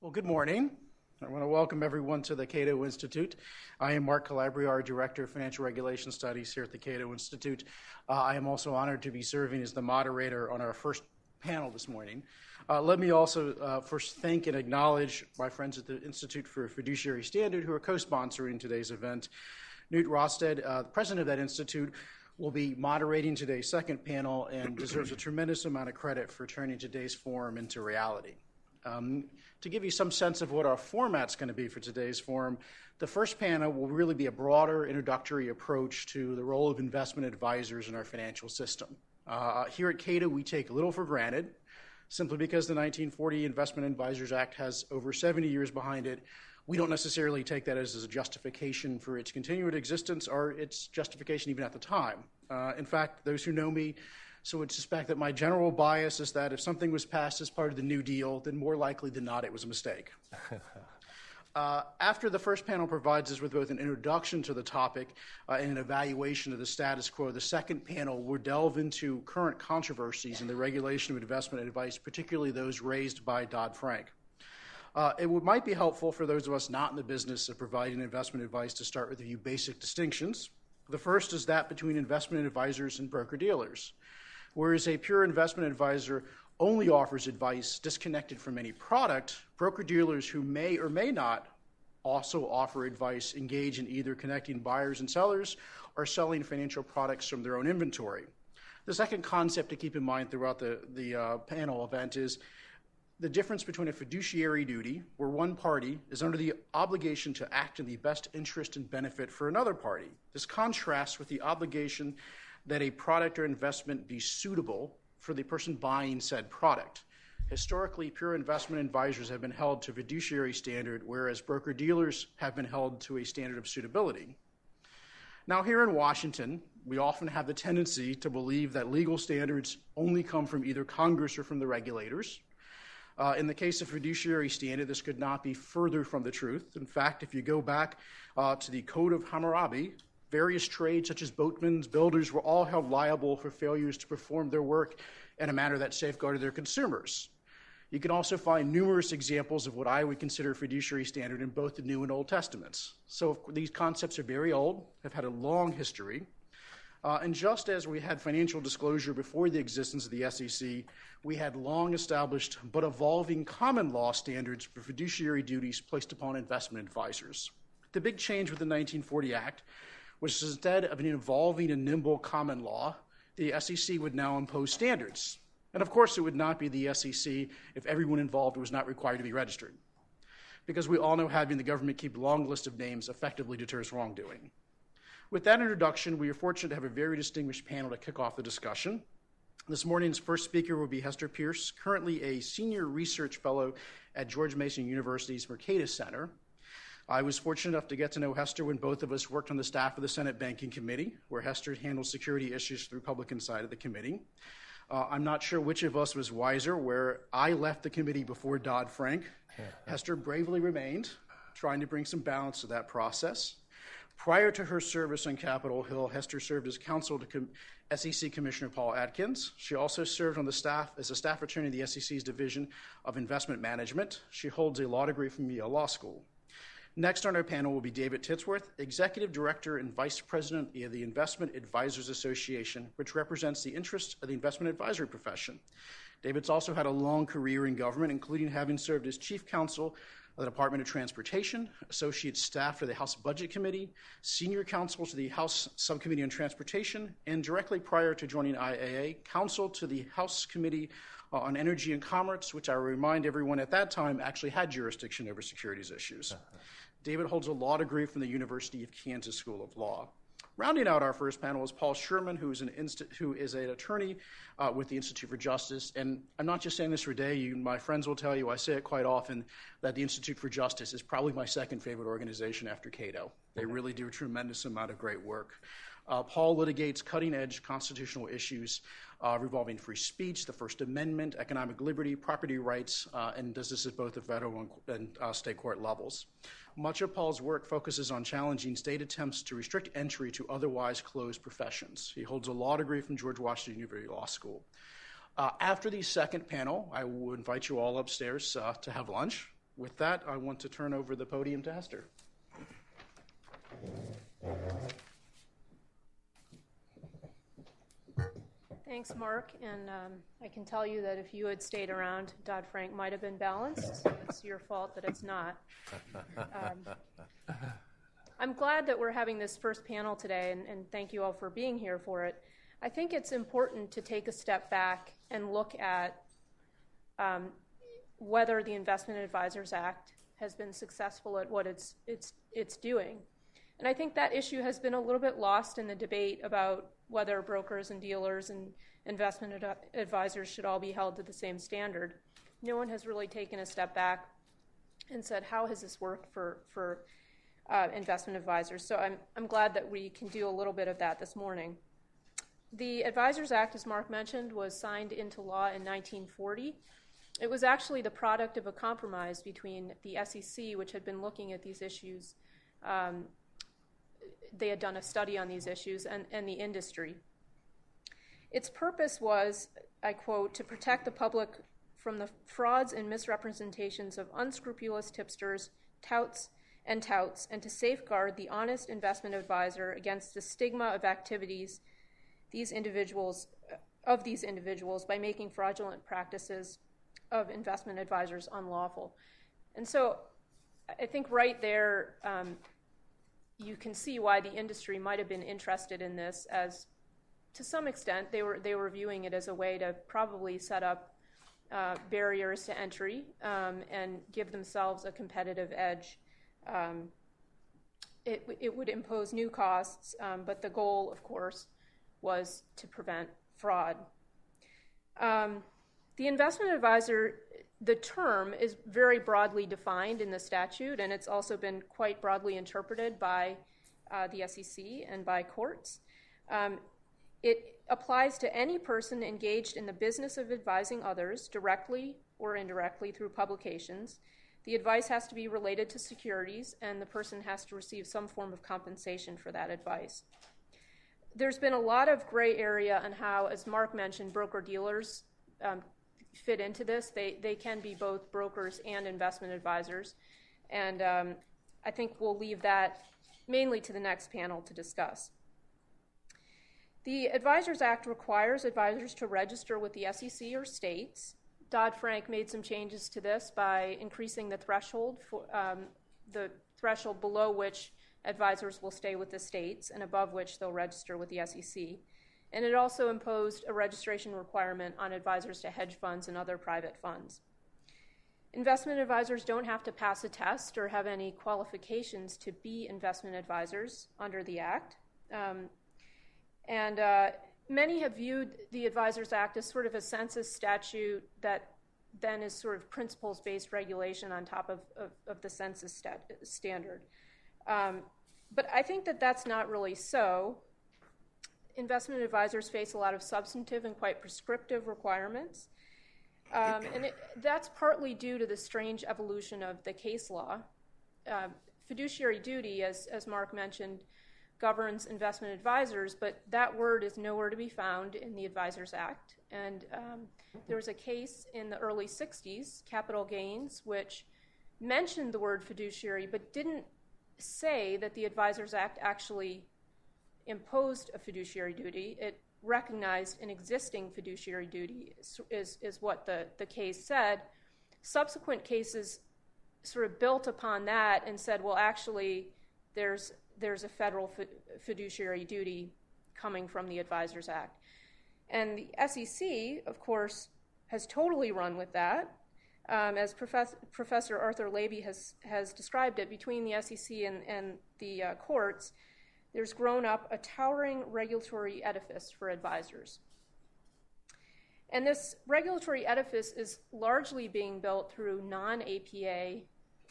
Well, good morning. I want to welcome everyone to the Cato Institute. I am Mark Calabria, our Director of Financial Regulation Studies here at the Cato Institute. Uh, I am also honored to be serving as the moderator on our first panel this morning. Uh, let me also uh, first thank and acknowledge my friends at the Institute for Fiduciary Standard who are co sponsoring today's event. Knut Rostad, uh, the president of that institute, will be moderating today's second panel and deserves a tremendous amount of credit for turning today's forum into reality. Um, to give you some sense of what our format's going to be for today's forum, the first panel will really be a broader introductory approach to the role of investment advisors in our financial system. Uh, here at Cato, we take little for granted, simply because the 1940 Investment Advisors Act has over 70 years behind it. We don't necessarily take that as a justification for its continued existence or its justification even at the time. Uh, in fact, those who know me so I would suspect that my general bias is that if something was passed as part of the New Deal, then more likely than not it was a mistake. Uh, after the first panel provides us with both an introduction to the topic uh, and an evaluation of the status quo, the second panel will delve into current controversies in the regulation of investment advice, particularly those raised by Dodd Frank. Uh, it would, might be helpful for those of us not in the business of providing investment advice to start with a few basic distinctions. The first is that between investment advisors and broker dealers. Whereas a pure investment advisor only offers advice disconnected from any product, broker dealers who may or may not also offer advice engage in either connecting buyers and sellers or selling financial products from their own inventory. The second concept to keep in mind throughout the, the uh, panel event is the difference between a fiduciary duty, where one party is under the obligation to act in the best interest and benefit for another party. This contrasts with the obligation that a product or investment be suitable for the person buying said product. Historically, pure investment advisors have been held to fiduciary standard, whereas broker dealers have been held to a standard of suitability. Now, here in Washington, we often have the tendency to believe that legal standards only come from either Congress or from the regulators. Uh, in the case of fiduciary standard, this could not be further from the truth. In fact, if you go back uh, to the Code of Hammurabi, Various trades, such as boatmen, builders, were all held liable for failures to perform their work in a manner that safeguarded their consumers. You can also find numerous examples of what I would consider fiduciary standard in both the New and Old Testaments. So these concepts are very old, have had a long history. Uh, and just as we had financial disclosure before the existence of the SEC, we had long established but evolving common law standards for fiduciary duties placed upon investment advisors. The big change with the 1940 Act which instead of an evolving and nimble common law, the SEC would now impose standards. And of course, it would not be the SEC if everyone involved was not required to be registered. Because we all know having the government keep a long list of names effectively deters wrongdoing. With that introduction, we are fortunate to have a very distinguished panel to kick off the discussion. This morning's first speaker will be Hester Peirce, currently a senior research fellow at George Mason University's Mercatus Center. I was fortunate enough to get to know Hester when both of us worked on the staff of the Senate Banking Committee, where Hester handled security issues the Republican side of the committee. Uh, I'm not sure which of us was wiser, where I left the committee before Dodd Frank. Hester bravely remained, trying to bring some balance to that process. Prior to her service on Capitol Hill, Hester served as counsel to Com- SEC Commissioner Paul Atkins. She also served on the staff as a staff attorney in the SEC's Division of Investment Management. She holds a law degree from Yale Law School. Next on our panel will be David Tittsworth, Executive Director and Vice President of the Investment Advisors Association, which represents the interests of the investment advisory profession. David's also had a long career in government, including having served as Chief Counsel of the Department of Transportation, Associate Staff to the House Budget Committee, Senior Counsel to the House Subcommittee on Transportation, and directly prior to joining IAA, Counsel to the House Committee on Energy and Commerce, which I remind everyone at that time actually had jurisdiction over securities issues. David holds a law degree from the University of Kansas School of Law. Rounding out our first panel is Paul Sherman, who is an, inst- who is an attorney uh, with the Institute for Justice. And I'm not just saying this for Day. You, my friends will tell you, I say it quite often, that the Institute for Justice is probably my second favorite organization after Cato. They really do a tremendous amount of great work. Uh, Paul litigates cutting edge constitutional issues uh, revolving free speech, the First Amendment, economic liberty, property rights, uh, and does this at both the federal and, and uh, state court levels. Much of Paul's work focuses on challenging state attempts to restrict entry to otherwise closed professions. He holds a law degree from George Washington University Law School. Uh, after the second panel, I will invite you all upstairs uh, to have lunch. with that, I want to turn over the podium to Hester. Thanks, Mark. And um, I can tell you that if you had stayed around, Dodd Frank might have been balanced. It's your fault that it's not. Um, I'm glad that we're having this first panel today, and, and thank you all for being here for it. I think it's important to take a step back and look at um, whether the Investment Advisors Act has been successful at what it's, it's, it's doing. And I think that issue has been a little bit lost in the debate about whether brokers and dealers and investment ad- advisors should all be held to the same standard. No one has really taken a step back and said, how has this worked for, for uh, investment advisors? So I'm, I'm glad that we can do a little bit of that this morning. The Advisors Act, as Mark mentioned, was signed into law in 1940. It was actually the product of a compromise between the SEC, which had been looking at these issues um, they had done a study on these issues and, and the industry. Its purpose was, I quote, to protect the public from the frauds and misrepresentations of unscrupulous tipsters, touts, and touts, and to safeguard the honest investment advisor against the stigma of activities these individuals of these individuals by making fraudulent practices of investment advisors unlawful. And so I think right there, um, you can see why the industry might have been interested in this as to some extent they were they were viewing it as a way to probably set up uh, barriers to entry um, and give themselves a competitive edge. Um, it, it would impose new costs, um, but the goal, of course, was to prevent fraud. The investment advisor the term is very broadly defined in the statute, and it's also been quite broadly interpreted by uh, the SEC and by courts. Um, it applies to any person engaged in the business of advising others, directly or indirectly through publications. The advice has to be related to securities, and the person has to receive some form of compensation for that advice. There's been a lot of gray area on how, as Mark mentioned, broker dealers um, fit into this. They, they can be both brokers and investment advisors. And um, I think we'll leave that mainly to the next panel to discuss. The Advisors Act requires advisors to register with the SEC or states. Dodd Frank made some changes to this by increasing the threshold for um, the threshold below which advisors will stay with the states and above which they'll register with the SEC and it also imposed a registration requirement on advisors to hedge funds and other private funds. Investment advisors don't have to pass a test or have any qualifications to be investment advisors under the Act. Um, and uh, many have viewed the Advisors Act as sort of a census statute that then is sort of principles based regulation on top of, of, of the census stat- standard. Um, but I think that that's not really so investment advisors face a lot of substantive and quite prescriptive requirements. Um, and it, that's partly due to the strange evolution of the case law. Uh, fiduciary duty, as, as Mark mentioned, governs investment advisors, but that word is nowhere to be found in the Advisors Act. And um, there was a case in the early 60s, Capital Gains, which mentioned the word fiduciary but didn't say that the Advisors Act actually imposed a fiduciary duty. It recognized an existing fiduciary duty, is, what the, case said. Subsequent cases sort of built upon that and said, well, actually, there's, there's a federal fiduciary duty coming from the Advisors Act. And the SEC, of course, has totally run with that. Um, as Professor, Arthur Laby has, described it, between the SEC and, and the uh, courts, there's grown up a towering regulatory edifice for advisors. And this regulatory edifice is largely being built through non APA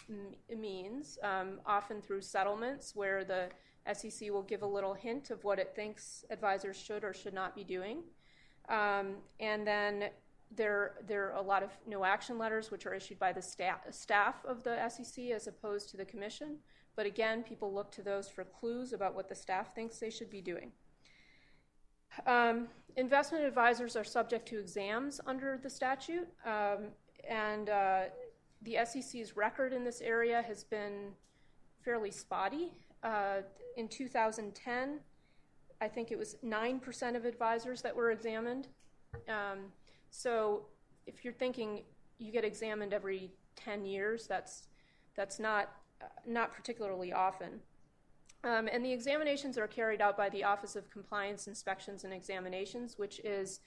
m- means, um, often through settlements where the SEC will give a little hint of what it thinks advisors should or should not be doing. Um, and then there, there are a lot of no action letters, which are issued by the staff, staff of the SEC as opposed to the commission. But again, people look to those for clues about what the staff thinks they should be doing. Um, investment advisors are subject to exams under the statute, um, and uh, the SEC's record in this area has been fairly spotty. Uh, in 2010, I think it was 9% of advisors that were examined. Um, so if you're thinking you get examined every 10 years, that's, that's not, not particularly often. Um, and the examinations are carried out by the Office of Compliance Inspections and Examinations, which is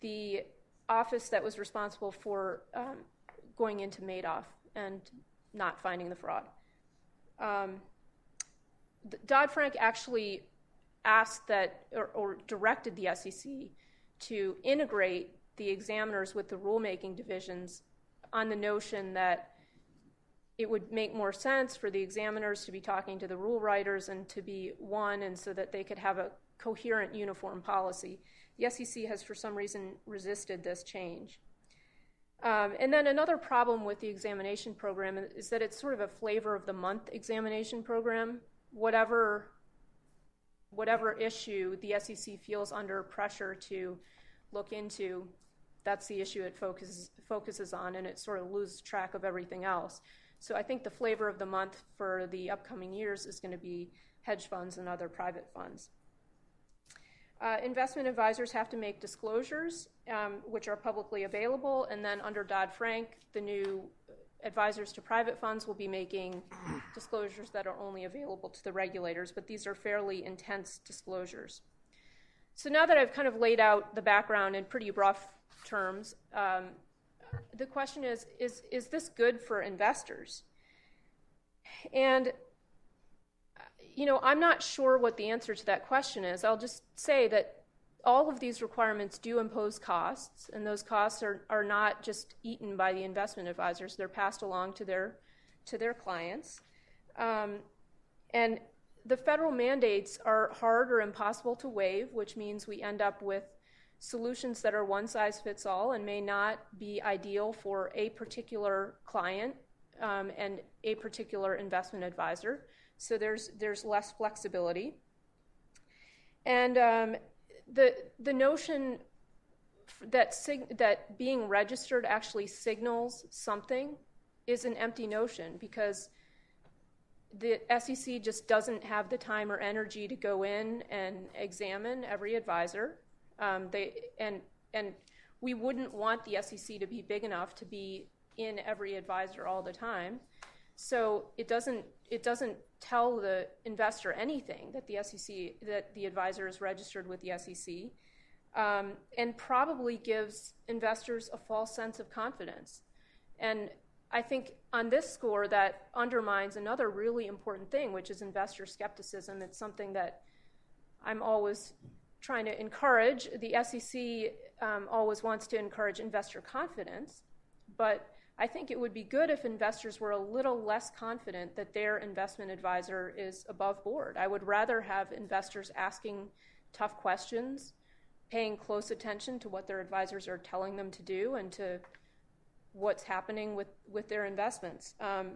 the office that was responsible for um, going into Madoff and not finding the fraud. Um, Dodd Frank actually asked that or, directed the SEC to integrate the examiners with the rulemaking divisions on the notion that it would make more sense for the examiners to be talking to the rule writers and to be one, and so that they could have a coherent, uniform policy. The SEC has, for some reason, resisted this change. Um, and then another problem with the examination program is that it's sort of a flavor of the month examination program. Whatever, whatever issue the SEC feels under pressure to look into, that's the issue it focuses, focuses on, and it sort of loses track of everything else. So I think the flavor of the month for the upcoming years is going to be hedge funds and other private funds. Uh, investment advisors have to make disclosures, um, which are publicly available, and then under Dodd Frank, the new advisors to private funds will be making disclosures that are only available to the regulators, but these are fairly intense disclosures. So now that I've kind of laid out the background in pretty rough terms, um, the question is, is is this good for investors? And you know, I'm not sure what the answer to that question is. I'll just say that all of these requirements do impose costs, and those costs are, are not just eaten by the investment advisors. They're passed along to their to their clients. Um, and the federal mandates are hard or impossible to waive, which means we end up with solutions that are one size fits all and may not be ideal for a particular client um, and a particular investment advisor. So there's there's less flexibility. And um, the the notion that sig- that being registered actually signals something is an empty notion because the SEC just doesn't have the time or energy to go in and examine every advisor. Um, they and and we wouldn't want the SEC to be big enough to be in every advisor all the time. So it doesn't it doesn't tell the investor anything that the SEC that the advisor is registered with the SEC, um, and probably gives investors a false sense of confidence. And I think on this score that undermines another really important thing, which is investor skepticism. It's something that I'm always trying to encourage. The SEC um, always wants to encourage investor confidence, but I think it would be good if investors were a little less confident that their investment advisor is above board. I would rather have investors asking tough questions, paying close attention to what their advisors are telling them to do and to what's happening with, with their investments. Um,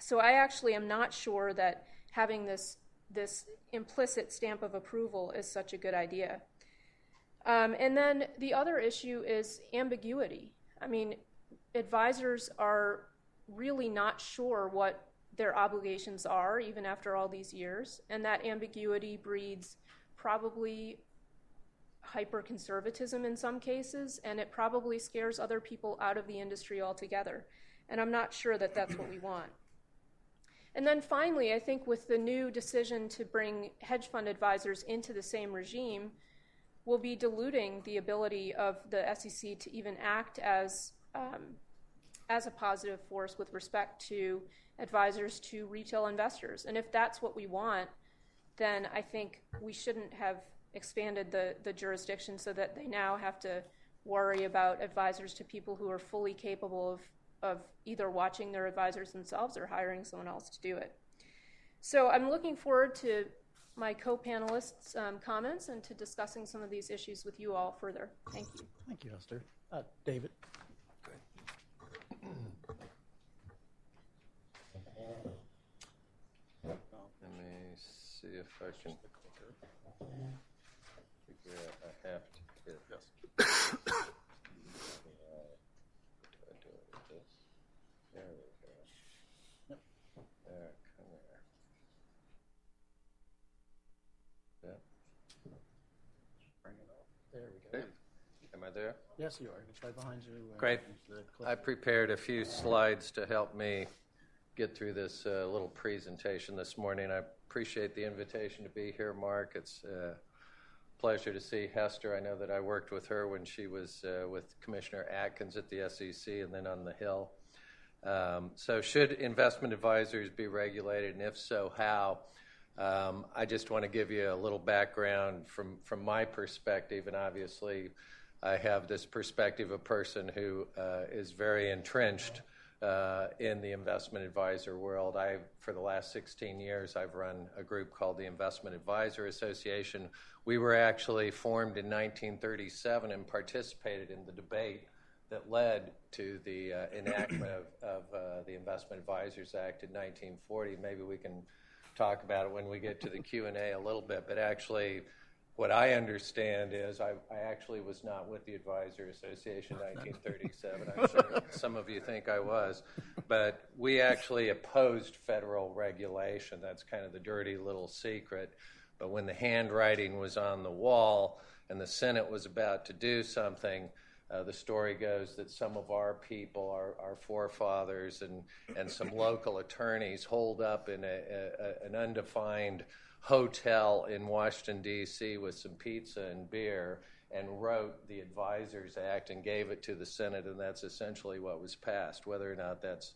so I actually am not sure that having this this implicit stamp of approval is such a good idea. Um, and then the other issue is ambiguity. I mean, advisors are really not sure what their obligations are, even after all these years, and that ambiguity breeds probably hyper conservatism in some cases, and it probably scares other people out of the industry altogether. And I'm not sure that that's what we want. And then finally, I think with the new decision to bring hedge fund advisors into the same regime, we'll be diluting the ability of the SEC to even act as um, as a positive force with respect to advisors to retail investors. And if that's what we want, then I think we shouldn't have expanded the, the jurisdiction so that they now have to worry about advisors to people who are fully capable of of either watching their advisors themselves or hiring someone else to do it. So I'm looking forward to my co-panelists' um, comments and to discussing some of these issues with you all further. Thank you. Thank you, Esther. Uh, David. Let me see if I can figure out I have to hit. Yes. There we go. There, come here. Yeah, Bring it up. There we go. am I there? Yes, you are. It's right behind you. uh, Great. the clip. I prepared a few slides to help me get through this uh, little presentation this morning. I appreciate the invitation to be here, Mark. It's a pleasure to see Hester. I know that I worked with her when she was uh, with Commissioner Atkins at the SEC and then on the Hill. Um, so, should investment advisors be regulated, and if so, how? Um, I just want to give you a little background from, from my perspective, and obviously, I have this perspective of a person who uh, is very entrenched uh, in the investment advisor world. I, for the last 16 years, I've run a group called the Investment Advisor Association. We were actually formed in 1937 and participated in the debate that led to the uh, enactment of, of uh, the Investment Advisors Act in 1940. Maybe we can talk about it when we get to the Q&A a little bit, but actually what I understand is I, I actually was not with the Advisor Association in 1937. I'm sure some of you think I was, but we actually opposed federal regulation. That's kind of the dirty little secret. But when the handwriting was on the wall and the Senate was about to do something, uh, the story goes that some of our people, our, our forefathers, and, and some local attorneys hold up in a, a, an undefined hotel in Washington, D.C., with some pizza and beer and wrote the Advisors Act and gave it to the Senate, and that's essentially what was passed. Whether or not that's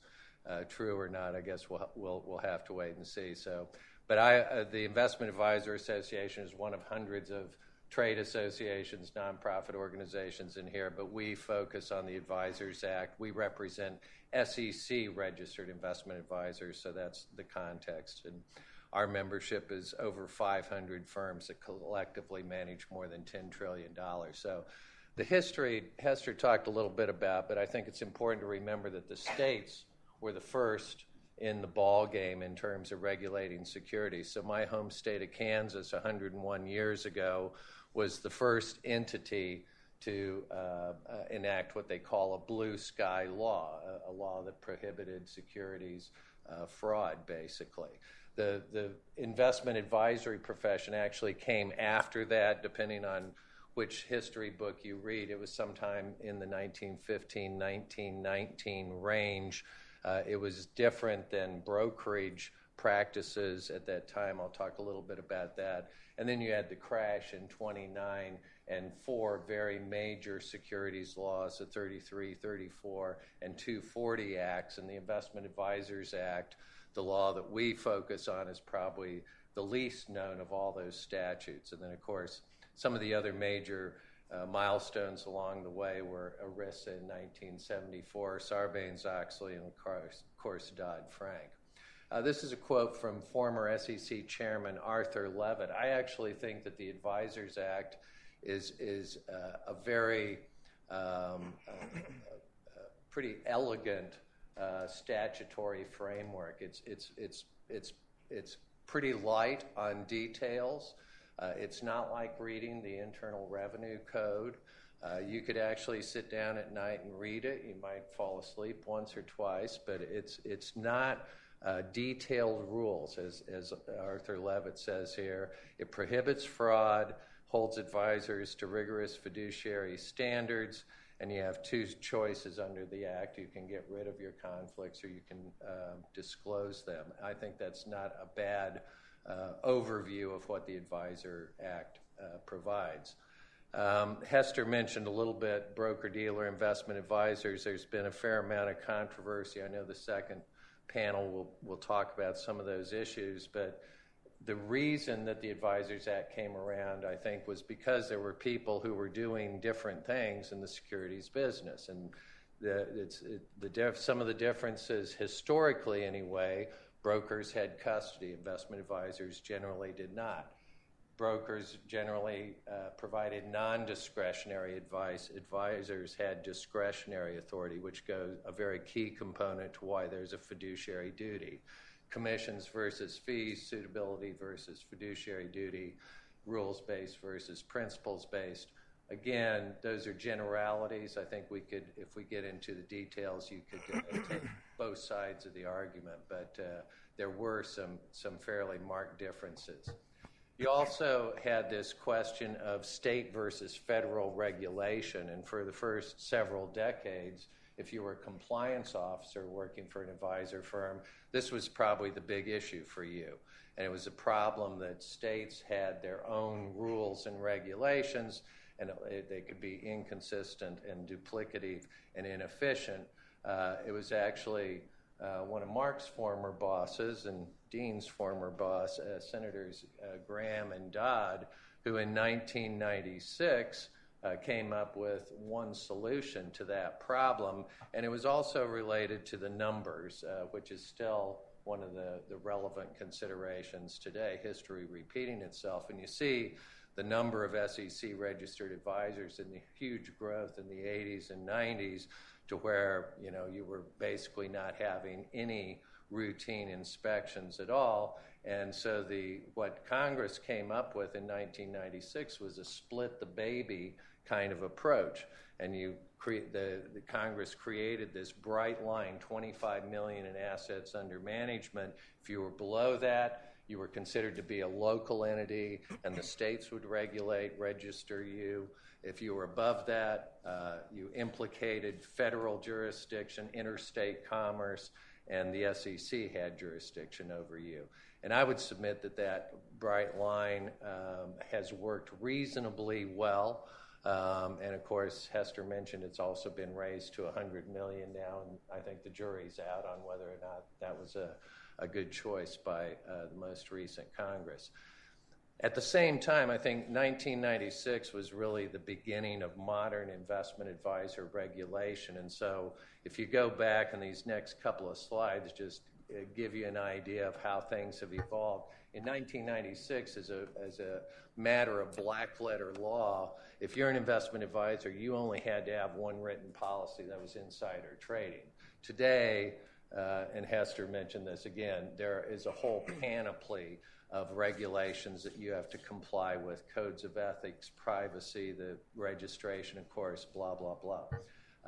uh, true or not, I guess we'll, we'll, we'll have to wait and see. So, but I, uh, the Investment Advisor Association is one of hundreds of trade associations, nonprofit organizations in here, but we focus on the Advisors Act. We represent SEC registered investment advisors, so that's the context. And our membership is over 500 firms that collectively manage more than $10 trillion. So the history Hester talked a little bit about, but I think it's important to remember that the states were the first in the ball game in terms of regulating securities. So my home state of Kansas 101 years ago was the first entity to uh, enact what they call a blue sky law, a, a law that prohibited securities uh, fraud, basically. The, the investment advisory profession actually came after that, depending on which history book you read. It was sometime in the 1915 1919 range. Uh, it was different than brokerage practices at that time. I'll talk a little bit about that. And then you had the crash in 29 and four very major securities laws, the 33, 34, and 240 Acts, and the Investment Advisors Act. The law that we focus on is probably the least known of all those statutes. And then, of course, some of the other major uh, milestones along the way were ERISA in 1974, Sarbanes Oxley, and of course, course Dodd Frank. Uh, this is a quote from former SEC Chairman Arthur Levitt. I actually think that the Advisors Act is, uh, a very um, pretty elegant statutory framework. It's, pretty light on details. Uh, it's not like reading the Internal Revenue Code. Uh, you could actually sit down at night and read it. You might fall asleep once or twice, but it's, not uh, detailed rules, as, as Arthur Levitt says here. It prohibits fraud, holds advisors to rigorous fiduciary standards, and you have two choices under the Act. You can get rid of your conflicts or you can uh, disclose them. I think that's not a bad uh, overview of what the Advisor Act uh, provides. Um, Hester mentioned a little bit broker dealer investment advisors. There's been a fair amount of controversy. I know the second panel will, will talk about some of those issues, but the reason that the Advisors Act came around, I think, was because there were people who were doing different things in the securities business. And the, it, the diff, some of the differences, historically anyway, brokers had custody, investment advisors generally did not. Brokers generally uh, provided non discretionary advice. Advisors had discretionary authority, which goes a very key component to why there's a fiduciary duty commissions versus fees, suitability versus fiduciary duty, rules based versus principles based. again, those are generalities. I think we could, if we get into the details, you could take both sides of the argument, but uh, there were some, some fairly marked differences. You also had this question of state versus federal regulation, and for the first several decades, if you were a compliance officer working for an advisor firm, this was probably the big issue for you. And it was a problem that states had their own rules and regulations, and it, they could be inconsistent and duplicative and inefficient. Uh, it was actually uh, one of Mark's former bosses and Dean's former boss, uh, Senators uh, Gramm and Dodd, who in 1996 uh, came up with one solution to that problem. And it was also related to the numbers, uh, which is still one of the, the relevant considerations today, history repeating itself. And you see the number of SEC registered advisors and the huge growth in the 80s and 90s to where you know you were basically not having any routine inspections at all. And so the what Congress came up with in 1996 was a split the baby kind of approach. And you cre- the, the Congress created this bright line, 25 million in assets under management. If you were below that, you were considered to be a local entity, and the states would regulate, register you. If you were above that, uh, you implicated federal jurisdiction, interstate commerce, and the SEC had jurisdiction over you. And I would submit that that bright line um, has worked reasonably well. Um, and of course, Hester mentioned it's also been raised to 100 million now, and I think the jury's out on whether or not that was a, a good choice by uh, the most recent Congress. At the same time, I think 1996 was really the beginning of modern investment advisor regulation. And so, if you go back in these next couple of slides, just uh, give you an idea of how things have evolved. In 1996, as a, as a matter of black letter law, if you're an investment advisor, you only had to have one written policy that was insider trading. Today, uh, and Hester mentioned this again, there is a whole panoply of regulations that you have to comply with codes of ethics, privacy, the registration, of course, blah, blah, blah.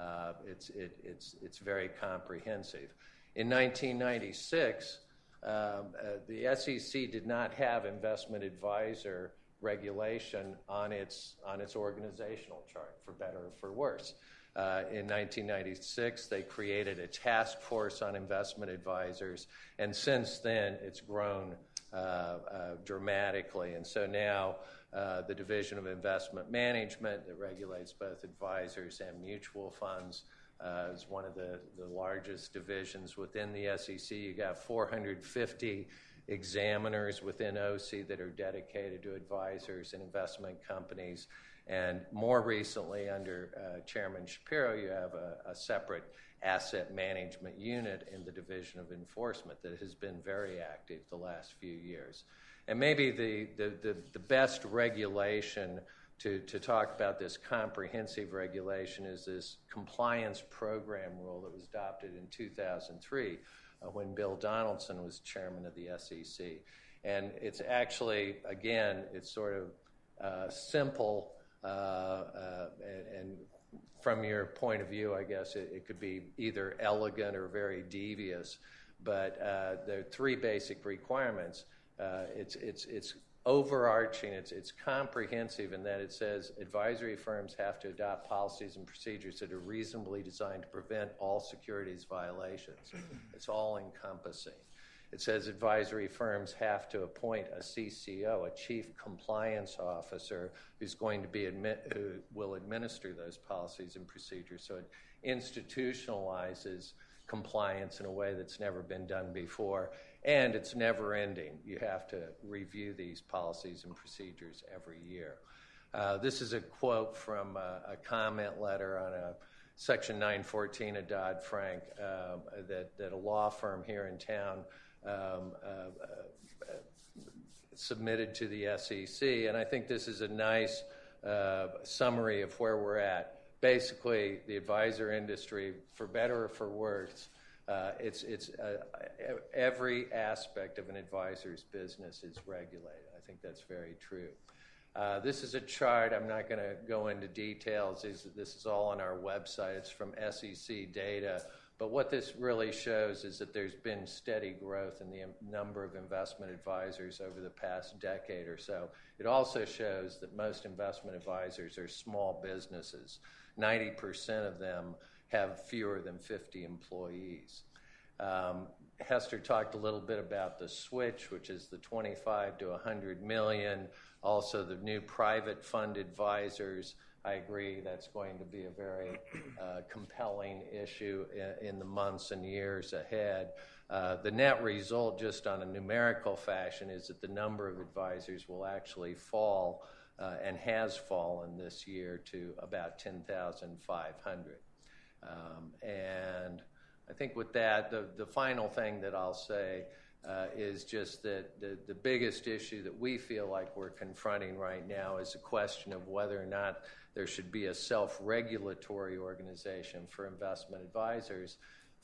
Uh, it's, it, it's, it's very comprehensive. In 1996, um, uh, the SEC did not have investment advisor regulation on its, on its organizational chart, for better or for worse. Uh, in 1996, they created a task force on investment advisors, and since then, it's grown uh, uh, dramatically. And so now, uh, the Division of Investment Management that regulates both advisors and mutual funds uh, is one of the, largest divisions within the SEC. You got 450 examiners within OC that are dedicated to advisors and investment companies. And more recently, under uh, Chairman Schapiro, you have a, separate asset management unit in the Division of Enforcement that has been very active the last few years. And maybe the best regulation to, to talk about this comprehensive regulation is this compliance program rule that was adopted in 2003 uh, when Bill Donaldson was chairman of the SEC. And it's actually, again, it's sort of uh, simple, uh, uh, and, and, from your point of view, I guess it, it, could be either elegant or very devious. But uh, there are three basic requirements. Uh, it's, it's, it's overarching, it's, it's comprehensive in that it says advisory firms have to adopt policies and procedures that are reasonably designed to prevent all securities violations. It's all encompassing. It says advisory firms have to appoint a CCO, a chief compliance officer, who's going to be admit, who will administer those policies and procedures. So it institutionalizes compliance in a way that's never been done before and it's never ending. You have to review these policies and procedures every year. Uh, this is a quote from a, a, comment letter on a Section 914 of Dodd Frank uh, that, that a law firm here in town um, uh, uh, submitted to the SEC. And I think this is a nice uh, summary of where we're at. Basically, the advisor industry, for better or for worse, it's it's uh, every aspect of an advisor's business is regulated. I think that's very true. Uh, this is a chart. I'm not going to go into details. This, this is all on our website. It's from SEC data. But what this really shows is that there's been steady growth in the number of investment advisors over the past decade or so. It also shows that most investment advisors are small businesses. 90% of them have fewer than 50 employees. Um, Hester talked a little bit about the switch, which is the 25 to 100 million. Also, the new private fund advisors. I agree that's going to be a very uh, compelling issue in, the months and years ahead. Uh, the net result, just on a numerical fashion, is that the number of advisors will actually fall uh, and has fallen this year to about 10,500. Um, and I think with that, the, the final thing that I'll say uh, is just that the, the biggest issue that we feel like we're confronting right now is the question of whether or not there should be a self regulatory organization for investment advisors.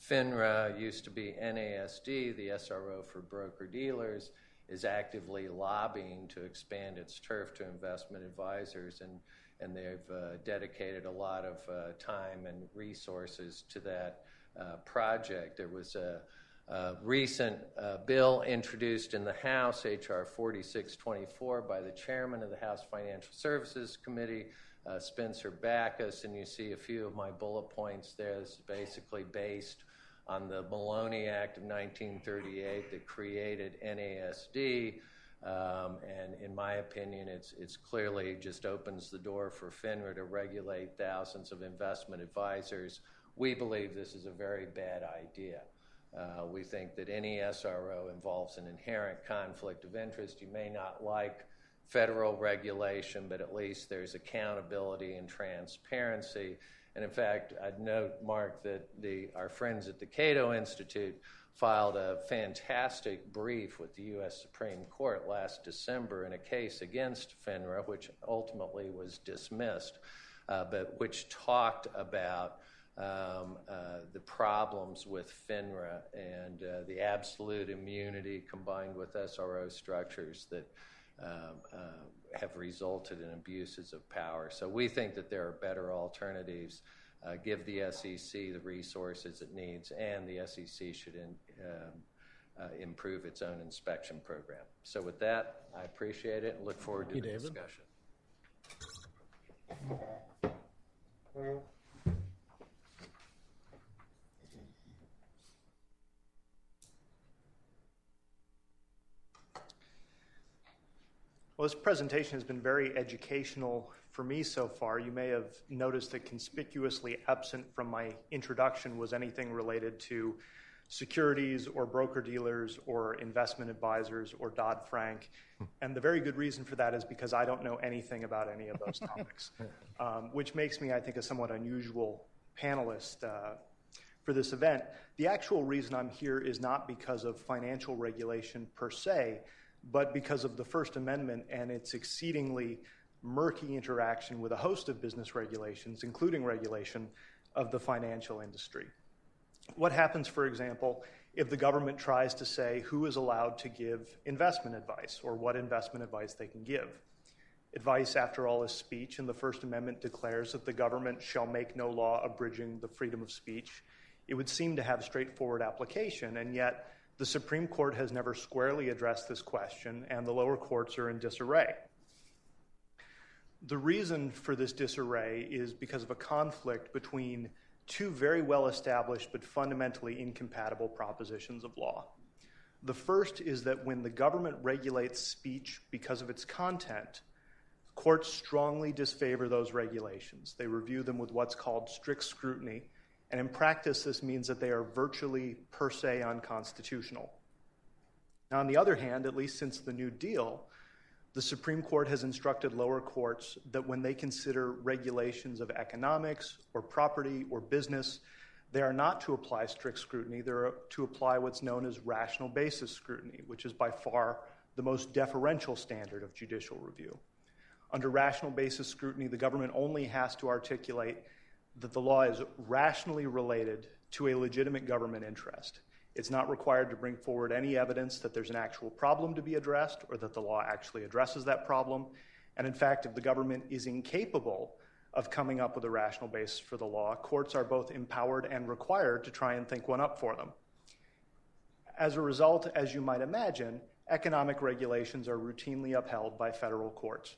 FINRA used to be NASD, the SRO for broker dealers, is actively lobbying to expand its turf to investment advisors, and, and they've uh, dedicated a lot of uh, time and resources to that uh, project. There was a, a recent uh, bill introduced in the House, H.R. 4624, by the chairman of the House Financial Services Committee, uh, Spencer Bachus, and you see a few of my bullet points there. This is basically based on the Maloney Act of 1938 that created NASD. Um, and in my opinion, it's, it's clearly just opens the door for FINRA to regulate thousands of investment advisors we believe this is a very bad idea. Uh, we think that any SRO involves an inherent conflict of interest. You may not like federal regulation, but at least there's accountability and transparency. And in fact, I'd note, Mark, that the, our friends at the Cato Institute filed a fantastic brief with the U.S. Supreme Court last December in a case against FINRA, which ultimately was dismissed, uh, but which talked about um, uh, the problems with FINRA and uh, the absolute immunity combined with SRO structures that um, uh, have resulted in abuses of power. So we think that there are better alternatives. Uh, give the SEC the resources it needs, and the SEC should in, um, uh, improve its own inspection program. So with that, I appreciate it and look forward to the David. discussion. Well, this presentation has been very educational for me so far. You may have noticed that conspicuously absent from my introduction was anything related to securities or broker dealers or investment advisors or Dodd Frank. And the very good reason for that is because I don't know anything about any of those topics, um, which makes me, I think, a somewhat unusual panelist uh, for this event. The actual reason I'm here is not because of financial regulation per se, but because of the First Amendment and its exceedingly murky interaction with a host of business regulations, including regulation of the financial industry. What happens, for example, if the government tries to say who is allowed to give investment advice or what investment advice they can give? Advice, after all, is speech, and the First Amendment declares that the government shall make no law abridging the freedom of speech. It would seem to have straightforward application, and yet the Supreme Court has never squarely addressed this question, and the lower courts are in disarray. The reason for this disarray is because of a conflict between two very well established but fundamentally incompatible propositions of law. The first is that when the government regulates speech because of its content, courts strongly disfavor those regulations. They review them with what's called strict scrutiny, and in practice, this means that they are virtually per se unconstitutional. Now, on the other hand, at least since the New Deal, the Supreme Court has instructed lower courts that when they consider regulations of economics or property or business, they are not to apply strict scrutiny. They're to apply what's known as rational basis scrutiny, which is by far the most deferential standard of judicial review. Under rational basis scrutiny, the government only has to articulate that the law is rationally related to a legitimate government interest. It's not required to bring forward any evidence that there's an actual problem to be addressed or that the law actually addresses that problem. And in fact, if the government is incapable of coming up with a rational basis for the law, courts are both empowered and required to try and think one up for them. As a result, as you might imagine, economic regulations are routinely upheld by federal courts.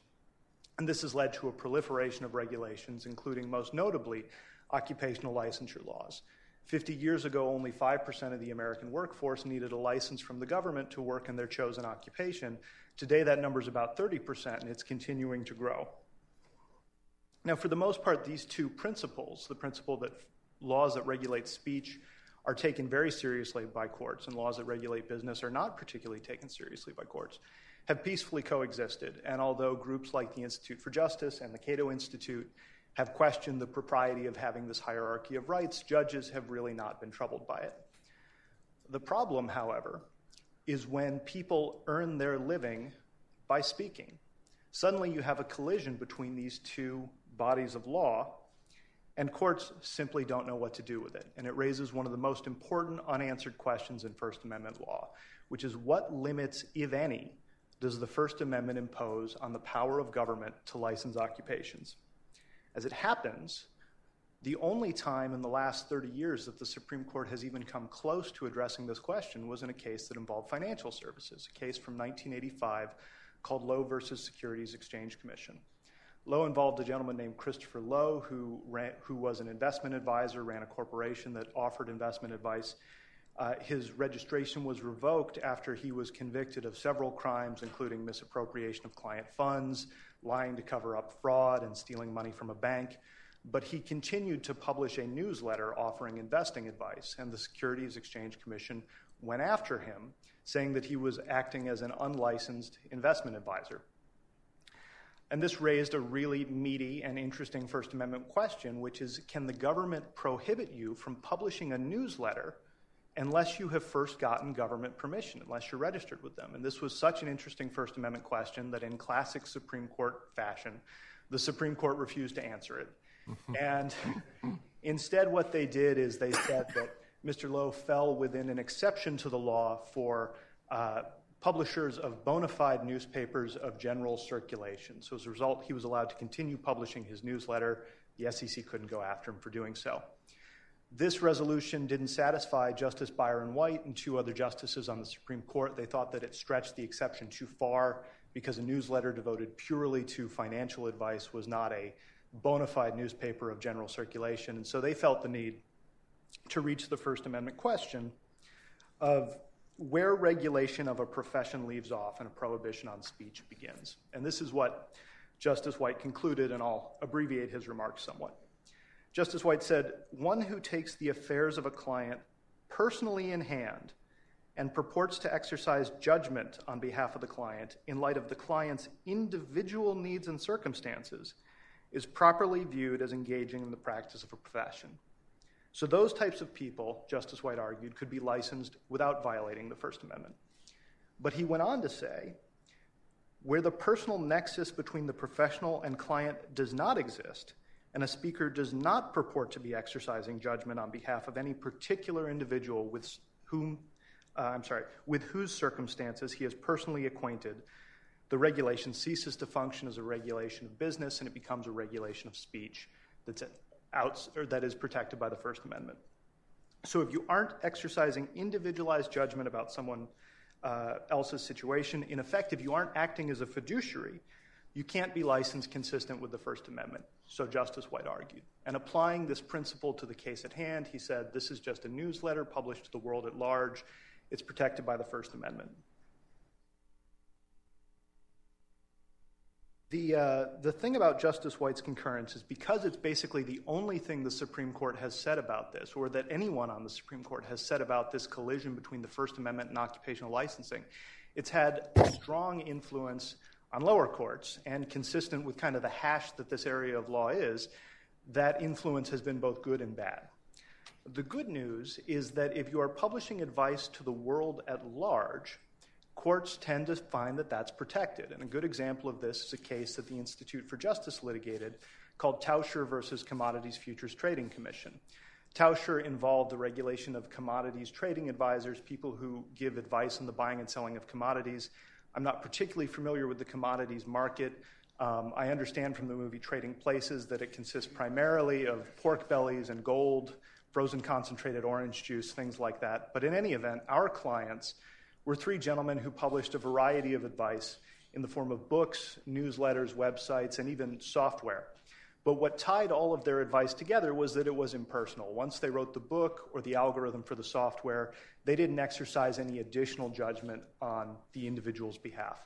And this has led to a proliferation of regulations, including most notably occupational licensure laws. 50 years ago, only 5% of the American workforce needed a license from the government to work in their chosen occupation. Today, that number is about 30%, and it's continuing to grow. Now, for the most part, these two principles the principle that laws that regulate speech are taken very seriously by courts, and laws that regulate business are not particularly taken seriously by courts, have peacefully coexisted. And although groups like the Institute for Justice and the Cato Institute have questioned the propriety of having this hierarchy of rights, judges have really not been troubled by it. The problem, however, is when people earn their living by speaking. Suddenly, you have a collision between these two bodies of law, and courts simply don't know what to do with it. And it raises one of the most important unanswered questions in First Amendment law, which is what limits, if any, does the First Amendment impose on the power of government to license occupations? As it happens, the only time in the last 30 years that the Supreme Court has even come close to addressing this question was in a case that involved financial services, a case from 1985 called Lowe versus Securities Exchange Commission. Lowe involved a gentleman named Christopher Lowe, who, ran, who was an investment advisor, ran a corporation that offered investment advice. Uh, his registration was revoked after he was convicted of several crimes, including misappropriation of client funds, lying to cover up fraud, and stealing money from a bank. But he continued to publish a newsletter offering investing advice, and the Securities Exchange Commission went after him, saying that he was acting as an unlicensed investment advisor. And this raised a really meaty and interesting First Amendment question, which is can the government prohibit you from publishing a newsletter unless you have first gotten government permission, unless you're registered with them. And this was such an interesting First Amendment question that, in classic Supreme Court fashion, the Supreme Court refused to answer it. and instead, what they did is they said that Mr. Lowe fell within an exception to the law for uh, publishers of bona fide newspapers of general circulation. So, as a result, he was allowed to continue publishing his newsletter. The SEC couldn't go after him for doing so. This resolution didn't satisfy Justice Byron White and two other justices on the Supreme Court. They thought that it stretched the exception too far because a newsletter devoted purely to financial advice was not a bona fide newspaper of general circulation. And so they felt the need to reach the First Amendment question of where regulation of a profession leaves off and a prohibition on speech begins. And this is what Justice White concluded, and I'll abbreviate his remarks somewhat. Justice White said, One who takes the affairs of a client personally in hand and purports to exercise judgment on behalf of the client in light of the client's individual needs and circumstances is properly viewed as engaging in the practice of a profession. So, those types of people, Justice White argued, could be licensed without violating the First Amendment. But he went on to say where the personal nexus between the professional and client does not exist, and a speaker does not purport to be exercising judgment on behalf of any particular individual with whom, uh, I'm sorry, with whose circumstances he is personally acquainted, the regulation ceases to function as a regulation of business and it becomes a regulation of speech that's out, or that is protected by the First Amendment. So if you aren't exercising individualized judgment about someone uh, else's situation, in effect, if you aren't acting as a fiduciary, you can't be licensed consistent with the First Amendment. So Justice White argued. And applying this principle to the case at hand, he said this is just a newsletter published to the world at large. It's protected by the First Amendment. The, uh, the thing about Justice White's concurrence is because it's basically the only thing the Supreme Court has said about this, or that anyone on the Supreme Court has said about this collision between the First Amendment and occupational licensing, it's had strong influence on lower courts, and consistent with kind of the hash that this area of law is, that influence has been both good and bad. The good news is that if you are publishing advice to the world at large, courts tend to find that that's protected. And a good example of this is a case that the Institute for Justice litigated called Taucher versus Commodities Futures Trading Commission. Taucher involved the regulation of commodities trading advisors, people who give advice on the buying and selling of commodities. I'm not particularly familiar with the commodities market. Um, I understand from the movie Trading Places that it consists primarily of pork bellies and gold, frozen concentrated orange juice, things like that. But in any event, our clients were three gentlemen who published a variety of advice in the form of books, newsletters, websites, and even software. But what tied all of their advice together was that it was impersonal. Once they wrote the book or the algorithm for the software, they didn't exercise any additional judgment on the individual's behalf.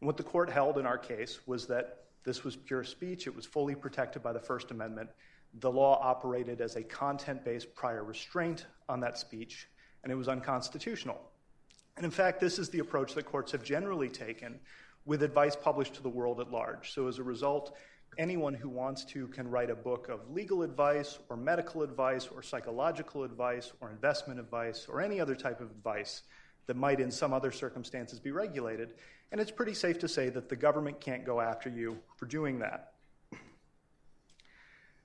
And what the court held in our case was that this was pure speech, it was fully protected by the First Amendment. The law operated as a content based prior restraint on that speech, and it was unconstitutional. And in fact, this is the approach that courts have generally taken with advice published to the world at large. So as a result, anyone who wants to can write a book of legal advice or medical advice or psychological advice or investment advice or any other type of advice that might in some other circumstances be regulated. And it's pretty safe to say that the government can't go after you for doing that.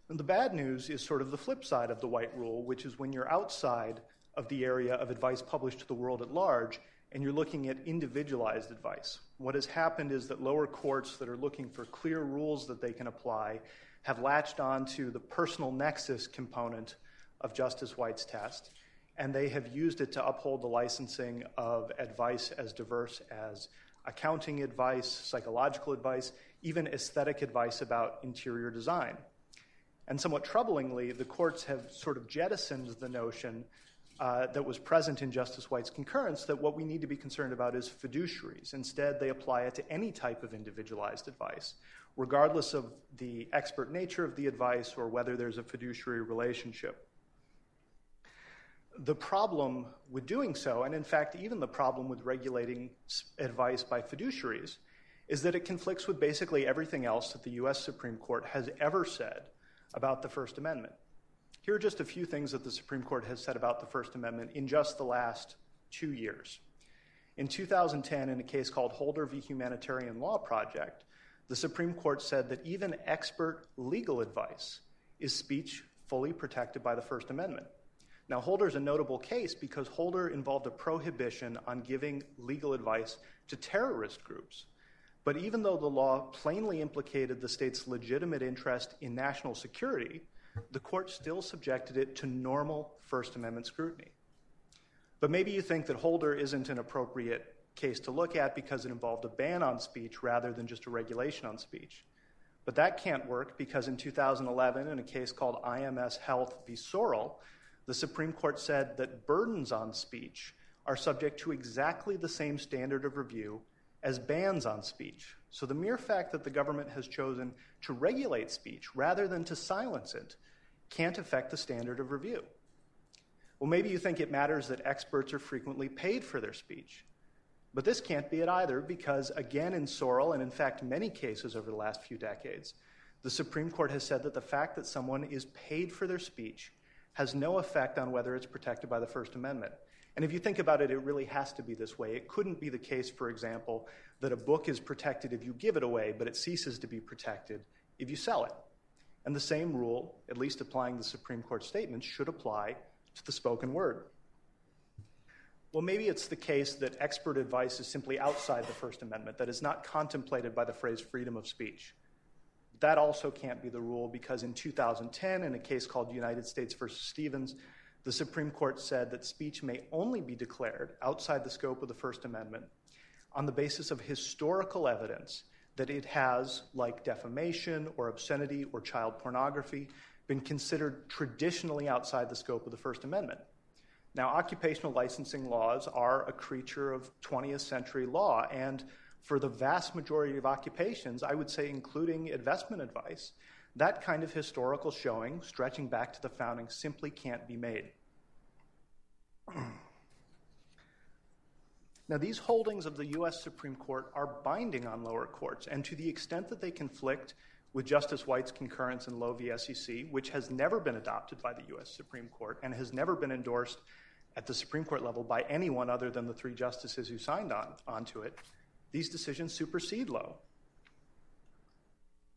And the bad news is sort of the flip side of the white rule, which is when you're outside of the area of advice published to the world at large and you're looking at individualized advice. What has happened is that lower courts that are looking for clear rules that they can apply have latched on to the personal nexus component of Justice White's test, and they have used it to uphold the licensing of advice as diverse as accounting advice, psychological advice, even aesthetic advice about interior design. And somewhat troublingly, the courts have sort of jettisoned the notion Uh, that was present in Justice White's concurrence that what we need to be concerned about is fiduciaries. Instead, they apply it to any type of individualized advice, regardless of the expert nature of the advice or whether there's a fiduciary relationship. The problem with doing so, and in fact, even the problem with regulating advice by fiduciaries, is that it conflicts with basically everything else that the US Supreme Court has ever said about the First Amendment. Here are just a few things that the Supreme Court has said about the First Amendment in just the last two years. In 2010, in a case called Holder v. Humanitarian Law Project, the Supreme Court said that even expert legal advice is speech fully protected by the First Amendment. Now, Holder is a notable case because Holder involved a prohibition on giving legal advice to terrorist groups. But even though the law plainly implicated the state's legitimate interest in national security, the court still subjected it to normal First Amendment scrutiny. But maybe you think that Holder isn't an appropriate case to look at because it involved a ban on speech rather than just a regulation on speech. But that can't work because in 2011, in a case called IMS Health v. Sorrell, the Supreme Court said that burdens on speech are subject to exactly the same standard of review as bans on speech. So the mere fact that the government has chosen to regulate speech rather than to silence it can't affect the standard of review. Well, maybe you think it matters that experts are frequently paid for their speech. But this can't be it either because, again, in Sorrell and in fact, many cases over the last few decades, the Supreme Court has said that the fact that someone is paid for their speech has no effect on whether it's protected by the First Amendment. And if you think about it, it really has to be this way. It couldn't be the case, for example, that a book is protected if you give it away, but it ceases to be protected if you sell it. And the same rule, at least applying the Supreme Court statements, should apply to the spoken word. Well, maybe it's the case that expert advice is simply outside the First Amendment, that is not contemplated by the phrase freedom of speech. That also can't be the rule because in 2010, in a case called United States versus Stevens, the Supreme Court said that speech may only be declared outside the scope of the First Amendment on the basis of historical evidence that it has, like defamation or obscenity or child pornography, been considered traditionally outside the scope of the First Amendment. Now, occupational licensing laws are a creature of 20th century law, and for the vast majority of occupations, I would say including investment advice, that kind of historical showing, stretching back to the founding, simply can't be made. Now, these holdings of the US Supreme Court are binding on lower courts, and to the extent that they conflict with Justice White's concurrence in Lowe v. SEC, which has never been adopted by the US Supreme Court and has never been endorsed at the Supreme Court level by anyone other than the three justices who signed on onto it, these decisions supersede Lowe.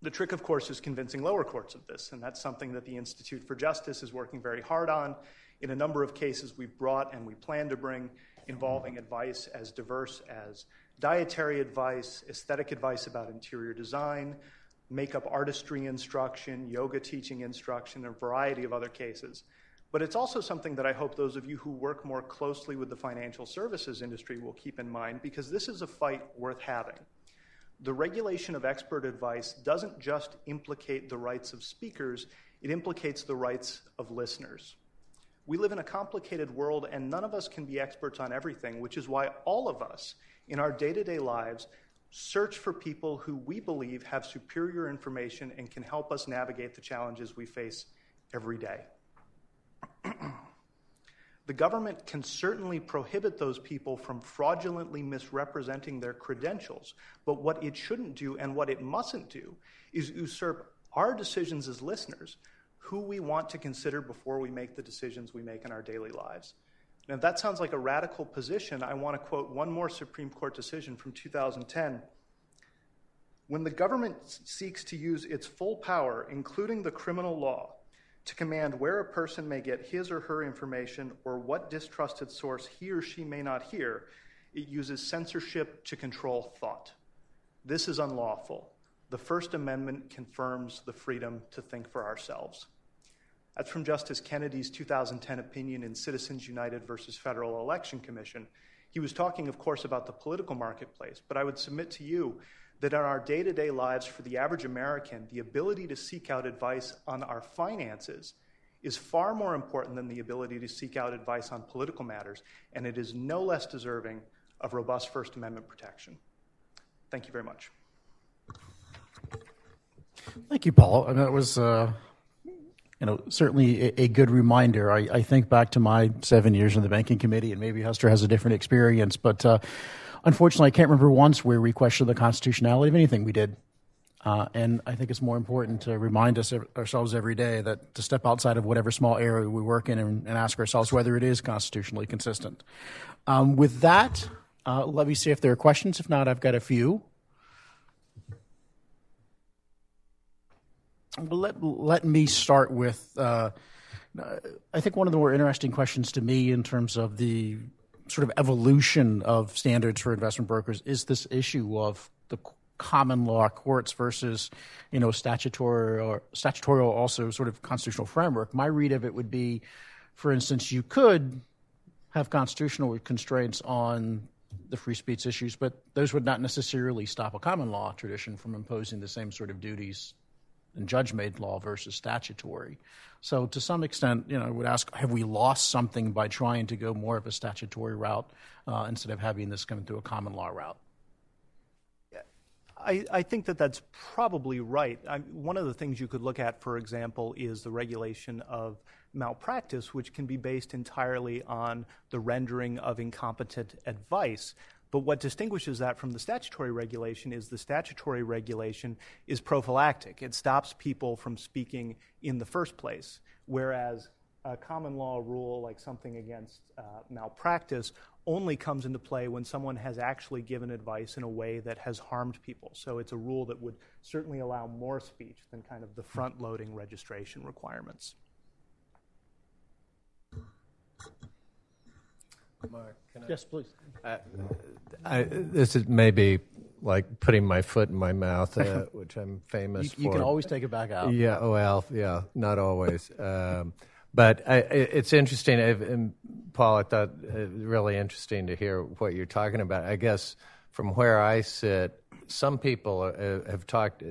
The trick, of course, is convincing lower courts of this, and that's something that the Institute for Justice is working very hard on in a number of cases we've brought and we plan to bring, involving advice as diverse as dietary advice, aesthetic advice about interior design, makeup artistry instruction, yoga teaching instruction, and a variety of other cases. But it's also something that I hope those of you who work more closely with the financial services industry will keep in mind because this is a fight worth having. The regulation of expert advice doesn't just implicate the rights of speakers, it implicates the rights of listeners. We live in a complicated world, and none of us can be experts on everything, which is why all of us in our day to day lives search for people who we believe have superior information and can help us navigate the challenges we face every day. the government can certainly prohibit those people from fraudulently misrepresenting their credentials, but what it shouldn't do and what it mustn't do is usurp our decisions as listeners, who we want to consider before we make the decisions we make in our daily lives. Now, that sounds like a radical position, I want to quote one more Supreme Court decision from 2010. When the government seeks to use its full power, including the criminal law, to command where a person may get his or her information or what distrusted source he or she may not hear, it uses censorship to control thought. This is unlawful. The First Amendment confirms the freedom to think for ourselves. That's from Justice Kennedy's 2010 opinion in Citizens United versus Federal Election Commission. He was talking, of course, about the political marketplace, but I would submit to you that in our day to day lives for the average American, the ability to seek out advice on our finances is far more important than the ability to seek out advice on political matters, and it is no less deserving of robust First Amendment protection. Thank you very much. Thank you, Paul. And that was. Uh you know, certainly a, a good reminder. I, I, think back to my seven years in the banking committee, and maybe Hester has a different experience, but uh, unfortunately, I can't remember once where we questioned the constitutionality of anything we did. Uh, and I think it's more important to remind us ourselves every day that to step outside of whatever small area we work in and, and ask ourselves whether it is constitutionally consistent. Um, with that, uh, let me see if there are questions. If not, I've got a few. let, let me start with uh, I think one of the more interesting questions to me in terms of the sort of evolution of standards for investment brokers is this issue of the common law courts versus you know statutory or statutory also sort of constitutional framework. My read of it would be, for instance, you could have constitutional constraints on the free speech issues, but those would not necessarily stop a common law tradition from imposing the same sort of duties and judge made law versus statutory. So, to some extent, you know, I would ask have we lost something by trying to go more of a statutory route uh, instead of having this come through a common law route? I, I, think that that's probably right. I, one of the things you could look at, for example, is the regulation of malpractice, which can be based entirely on the rendering of incompetent advice. But what distinguishes that from the statutory regulation is the statutory regulation is prophylactic. It stops people from speaking in the first place, whereas a common law rule like something against uh, malpractice only comes into play when someone has actually given advice in a way that has harmed people. So it's a rule that would certainly allow more speech than kind of the front loading registration requirements. Mark, yes, please. Uh, I, this is maybe like putting my foot in my mouth, uh, which I'm famous you, for. You can always take it back out. Yeah, well, yeah, not always. um, but I, it's interesting, and Paul. I thought it really interesting to hear what you're talking about. I guess from where I sit, some people uh, have talked.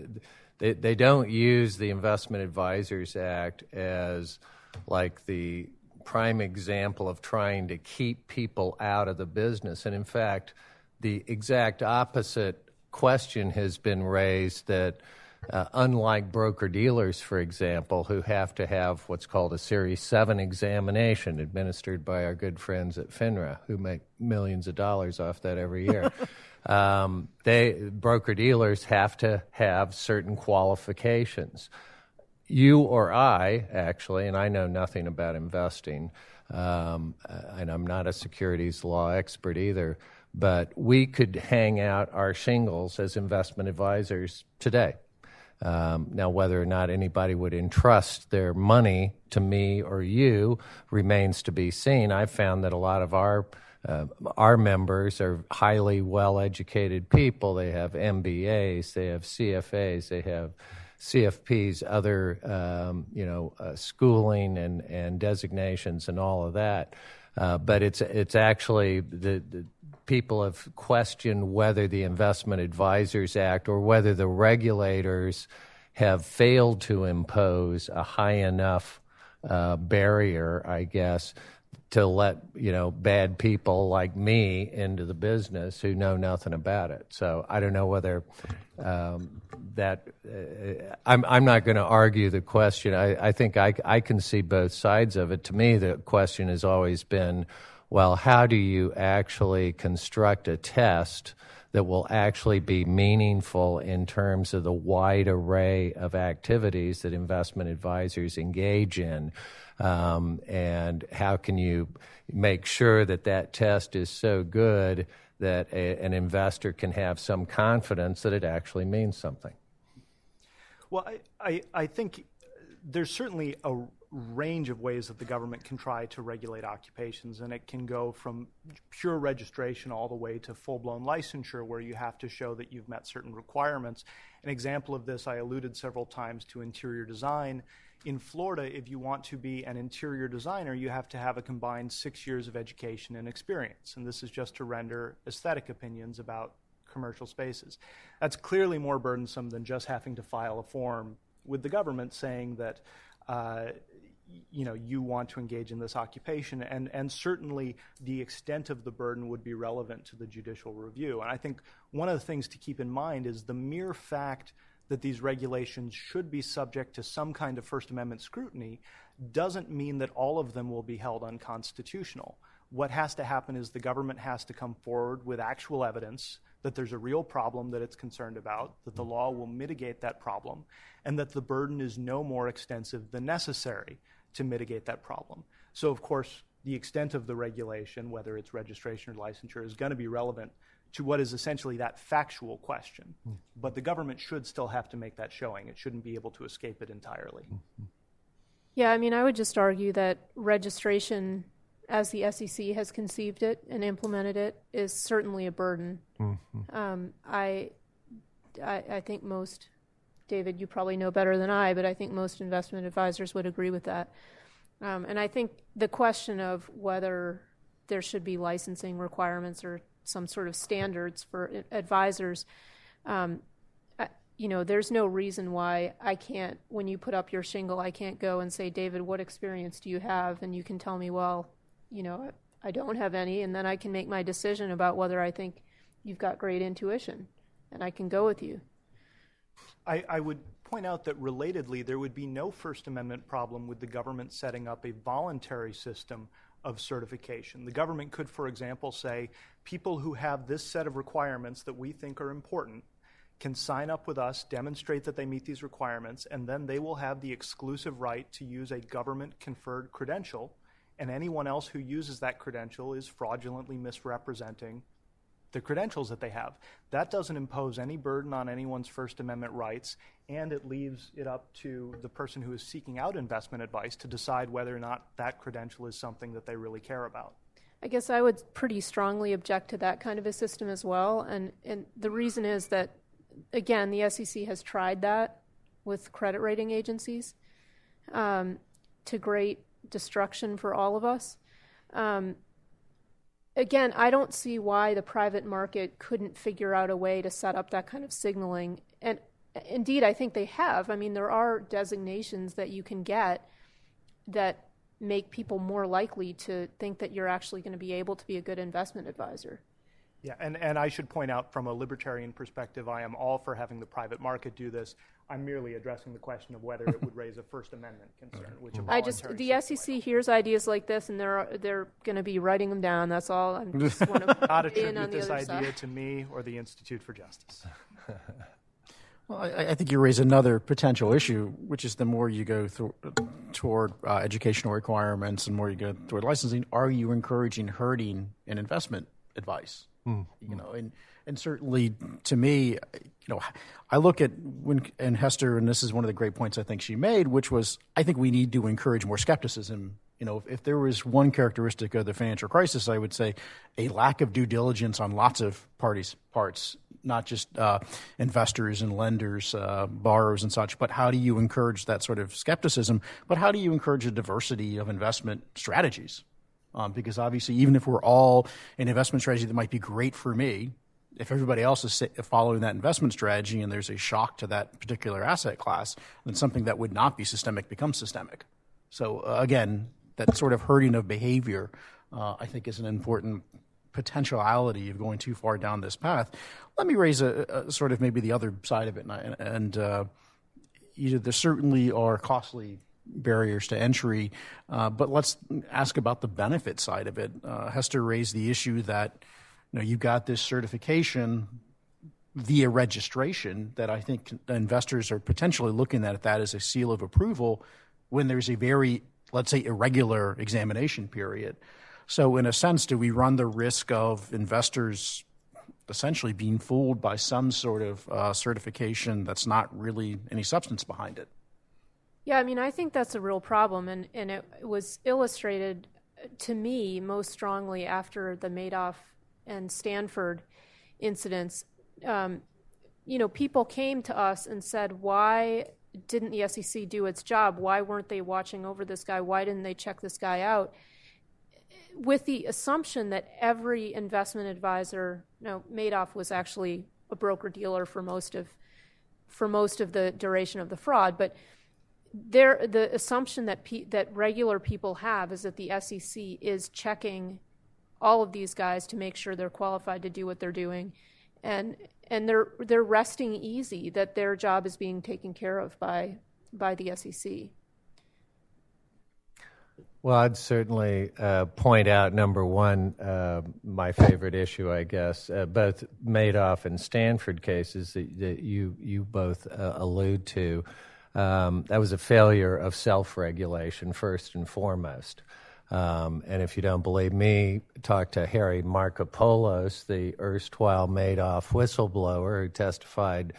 They they don't use the Investment Advisors Act as like the prime example of trying to keep people out of the business. And in fact, the exact opposite question has been raised that uh, unlike broker dealers, for example, who have to have what's called a Series 7 examination administered by our good friends at FINRA, who make millions of dollars off that every year. um, they broker dealers have to have certain qualifications you or I, actually, and I know nothing about investing, um, and I'm not a securities law expert either, but we could hang out our shingles as investment advisors today. Um, now, whether or not anybody would entrust their money to me or you remains to be seen. I've found that a lot of our uh, our members are highly well educated people. They have MBAs, they have CFAs, they have CFPs, other um, you know uh, schooling and, and designations and all of that. Uh, but it's it's actually the, the people have questioned whether the Investment Advisors Act or whether the regulators have failed to impose a high enough uh, barrier, I guess, to let you know bad people like me into the business who know nothing about it. So I don't know whether um, that. Uh, I'm I'm not going to argue the question. I, I think I I can see both sides of it. To me, the question has always been, well, how do you actually construct a test? that will actually be meaningful in terms of the wide array of activities that investment advisors engage in. Um, and how can you make sure that that test is so good that a, an investor can have some confidence that it actually means something? Well, I, I, I think there's certainly a range of ways that the government can try to regulate occupations, and it can go from pure registration all the way to full blown licensure, where you have to show that you've met certain requirements. An example of this, I alluded several times to interior design. In Florida, if you want to be an interior designer, you have to have a combined six years of education and experience. And this is just to render aesthetic opinions about commercial spaces. That's clearly more burdensome than just having to file a form with the government saying that uh, you know you want to engage in this occupation and and certainly the extent of the burden would be relevant to the judicial review and i think one of the things to keep in mind is the mere fact that these regulations should be subject to some kind of first amendment scrutiny doesn't mean that all of them will be held unconstitutional what has to happen is the government has to come forward with actual evidence that there's a real problem that it's concerned about, that the law will mitigate that problem, and that the burden is no more extensive than necessary to mitigate that problem. So, of course, the extent of the regulation, whether it's registration or licensure, is going to be relevant to what is essentially that factual question. Mm. But the government should still have to make that showing. It shouldn't be able to escape it entirely. Mm-hmm. Yeah, I mean, I would just argue that registration, as the SEC has conceived it and implemented it, is certainly a burden. Mm-hmm. Um, I, I, I think most David, you probably know better than I, but I think most investment advisors would agree with that. Um, and I think the question of whether there should be licensing requirements or some sort of standards for advisors, um, you know, there's no reason why I can't, when you put up your shingle, I can't go and say, David, what experience do you have? And you can tell me, well, you know, I don't have any, and then I can make my decision about whether I think you've got great intuition, and I can go with you. I, I, would point out that relatedly, there would be no First Amendment problem with the government setting up a voluntary system of certification. The government could, for example, say people who have this set of requirements that we think are important can sign up with us, demonstrate that they meet these requirements, and then they will have the exclusive right to use a government conferred credential. And anyone else who uses that credential is fraudulently misrepresenting the credentials that they have. That doesn't impose any burden on anyone's First Amendment rights, and it leaves it up to the person who is seeking out investment advice to decide whether or not that credential is something that they really care about. I guess I would pretty strongly object to that kind of a system as well, and, and the reason is that, again, the SEC has tried that with credit rating agencies um, to great destruction for all of us. Um, again, I don't see why the private market couldn't figure out a way to set up that kind of signaling. And indeed, I think they have. I mean, there are designations that you can get that make people more likely to think that you're actually going to be able to be a good investment advisor. Yeah, and, and I should point out from a libertarian perspective, I am all for having the private market do this. I'm merely addressing the question of whether it would raise a First Amendment concern, which a I just the SEC hears ideas like this, and they're they're going to be writing them down. That's all. I'm just want to not attribute this idea side. to me or the Institute for Justice. Well, I, I, think you raise another potential issue, which is the more you go through, toward uh, educational requirements and more you go toward licensing, are you encouraging herding in investment advice? Mm-hmm. You know, and and certainly to me, you know, I look at when and Hester, and this is one of the great points I think she made, which was I think we need to encourage more skepticism You know, if, if there was one characteristic of the financial crisis, I would say a lack of due diligence on lots of parties' parts, not just uh, investors and lenders, uh, borrowers and such, but how do you encourage that sort of skepticism? But how do you encourage a diversity of investment strategies? Um, because obviously, even if we're all an investment strategy that might be great for me, if everybody else is following that investment strategy and there's a shock to that particular asset class, then something that would not be systemic becomes systemic. So, uh, again, that sort of herding of behavior, uh, I think, is an important potentiality of going too far down this path. Let me raise a, a sort of maybe the other side of it, and, and uh, you know, there certainly are costly barriers to entry, uh, but let's ask about the benefit side of it. Uh, Hester raised the issue that you know you've got this certification via registration that I think investors are potentially looking at that as a seal of approval when there's a very let's say, irregular examination period. So, in a sense, do we run the risk of investors essentially being fooled by some sort of uh, certification that's not really any substance behind it? Yeah, I mean, I think that's a real problem, and, and it was illustrated to me most strongly after the Madoff and Stanford incidents. Um, you know, people came to us and said, why didn't the SEC do its job? Why weren't they watching over this guy? Why didn't they check this guy out? With the assumption that every investment advisor, you no, Madoff was actually a broker dealer for most of for most of the duration of the fraud, but there the assumption that pe- that regular people have is that the SEC is checking all of these guys to make sure they're qualified to do what they're doing and and they're they're resting easy that their job is being taken care of by by the SEC. Well, I'd certainly uh, point out number one, uh, my favorite issue, I guess, uh, both Madoff and Stanford cases that, that you you both uh, allude to. Um, that was a failure of self-regulation first and foremost. Um, and if you don't believe me, talk to Harry Markopolos, the erstwhile Madoff whistleblower who testified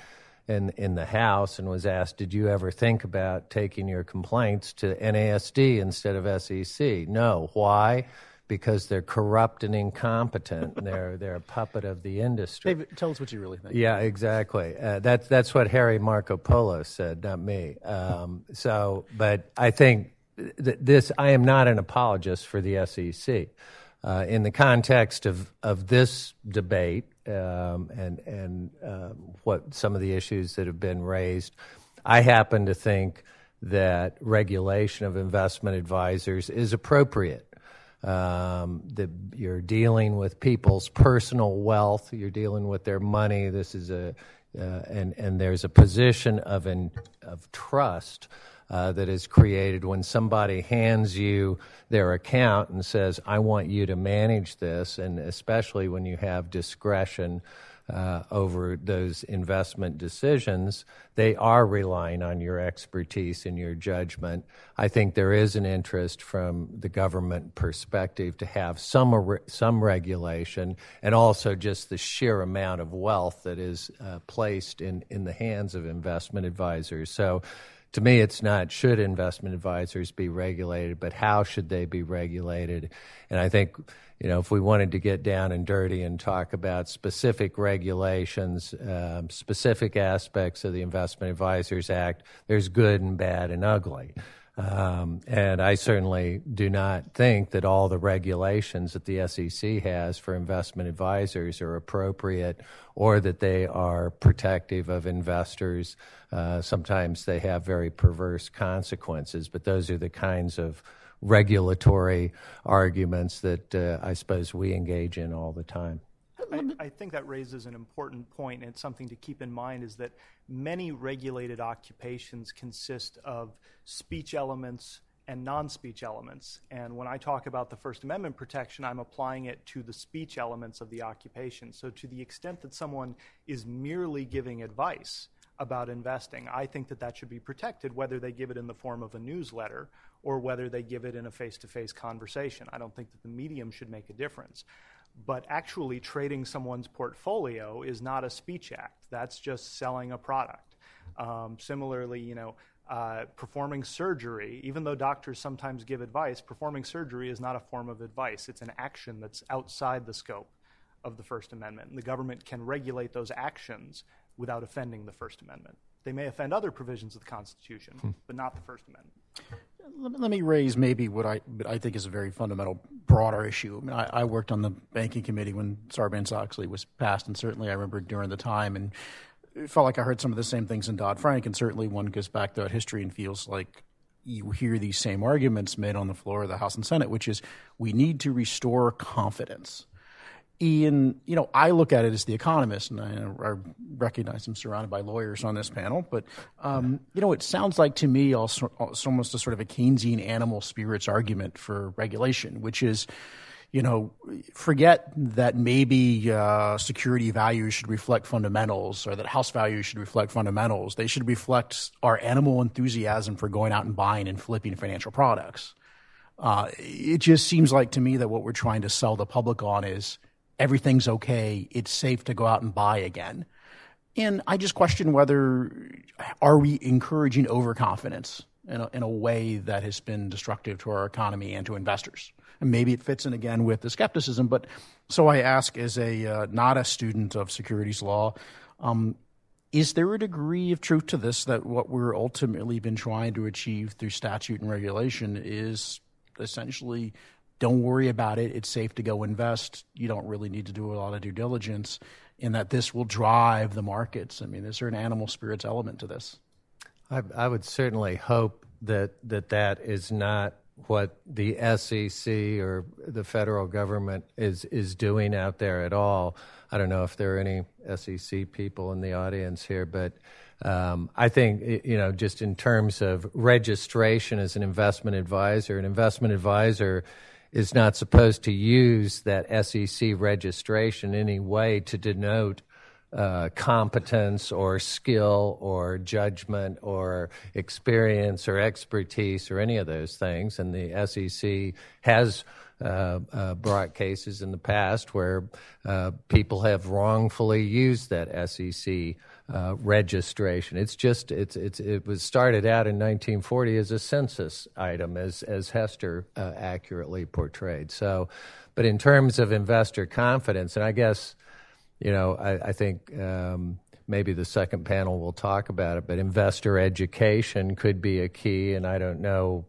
in in the House and was asked, "Did you ever think about taking your complaints to NASD instead of SEC?" No. Why? Because they're corrupt and incompetent. they're they're a puppet of the industry. David, tell us what you really think. Yeah, exactly. Uh, that's that's what Harry Markopolos said, not me. Um, so, but I think this I am not an apologist for the SEC. Uh, in the context of, of this debate um, and and uh, what some of the issues that have been raised, I happen to think that regulation of investment advisors is appropriate. Um, the, you're dealing with people's personal wealth. You're dealing with their money. This is a uh, and and there's a position of in, of trust uh, that is created when somebody hands you their account and says, I want you to manage this, and especially when you have discretion. Uh, over those investment decisions, they are relying on your expertise and your judgment. I think there is an interest from the government perspective to have some some regulation, and also just the sheer amount of wealth that is uh, placed in in the hands of investment advisors. So to me, it's not should investment advisors be regulated, but how should they be regulated? And I think, you know, if we wanted to get down and dirty and talk about specific regulations, um, specific aspects of the Investment Advisors Act, there's good and bad and ugly. Um, and I certainly do not think that all the regulations that the SEC has for investment advisors are appropriate or that they are protective of investors. Uh, sometimes they have very perverse consequences, but those are the kinds of regulatory arguments that uh, I suppose we engage in all the time. I, I, think that raises an important point, and something to keep in mind is that many regulated occupations consist of speech elements and non speech elements. And when I talk about the First Amendment protection, I'm applying it to the speech elements of the occupation. So, to the extent that someone is merely giving advice about investing, I think that that should be protected, whether they give it in the form of a newsletter or whether they give it in a face to face conversation. I don't think that the medium should make a difference but actually trading someone's portfolio is not a speech act. That's just selling a product. Um, similarly, you know, Uh, performing surgery, even though doctors sometimes give advice, performing surgery is not a form of advice. It's an action that's outside the scope of the First Amendment. And the government can regulate those actions without offending the First Amendment. They may offend other provisions of the Constitution, hmm. but not the First Amendment. Let me raise maybe what I, I think is a very fundamental, broader issue. I, mean, I, I worked on the banking committee when Sarbanes-Oxley was passed, and certainly I remember during the time, and it felt like I heard some of the same things in Dodd Frank, and certainly one goes back to history and feels like you hear these same arguments made on the floor of the House and Senate, which is we need to restore confidence. Ian, you know, I look at it as the economist, and I, I recognize I'm surrounded by lawyers on this panel, but, um, you know, it sounds like to me also, almost a sort of a Keynesian animal spirits argument for regulation, which is, you know, forget that maybe uh, security values should reflect fundamentals or that house values should reflect fundamentals. They should reflect our animal enthusiasm for going out and buying and flipping financial products. Uh, it just seems like to me that what we're trying to sell the public on is everything's okay, it's safe to go out and buy again. And I just question whether are we encouraging overconfidence in a, in a way that has been destructive to our economy and to investors. And maybe it fits in again with the skepticism. But so I ask, as a uh, not a student of securities law, um, is there a degree of truth to this that what we're ultimately been trying to achieve through statute and regulation is essentially don't worry about it. It's safe to go invest. You don't really need to do a lot of due diligence, in that this will drive the markets. I mean, is there an animal spirits element to this? I, I would certainly hope that, that that is not what the SEC or the federal government is is doing out there at all. I don't know if there are any SEC people in the audience here, but um, I think you know just in terms of registration as an investment advisor, an investment advisor is not supposed to use that SEC registration any way to denote uh, competence or skill or judgment or experience or expertise or any of those things. And the SEC has uh, uh, brought cases in the past where uh, people have wrongfully used that SEC uh, registration. It's just it's it's it was started out in 1940 as a census item, as as Hester uh, accurately portrayed. So, but in terms of investor confidence, and I guess you know I, I think. Um, maybe the second panel will talk about it, but investor education could be a key, and I don't know.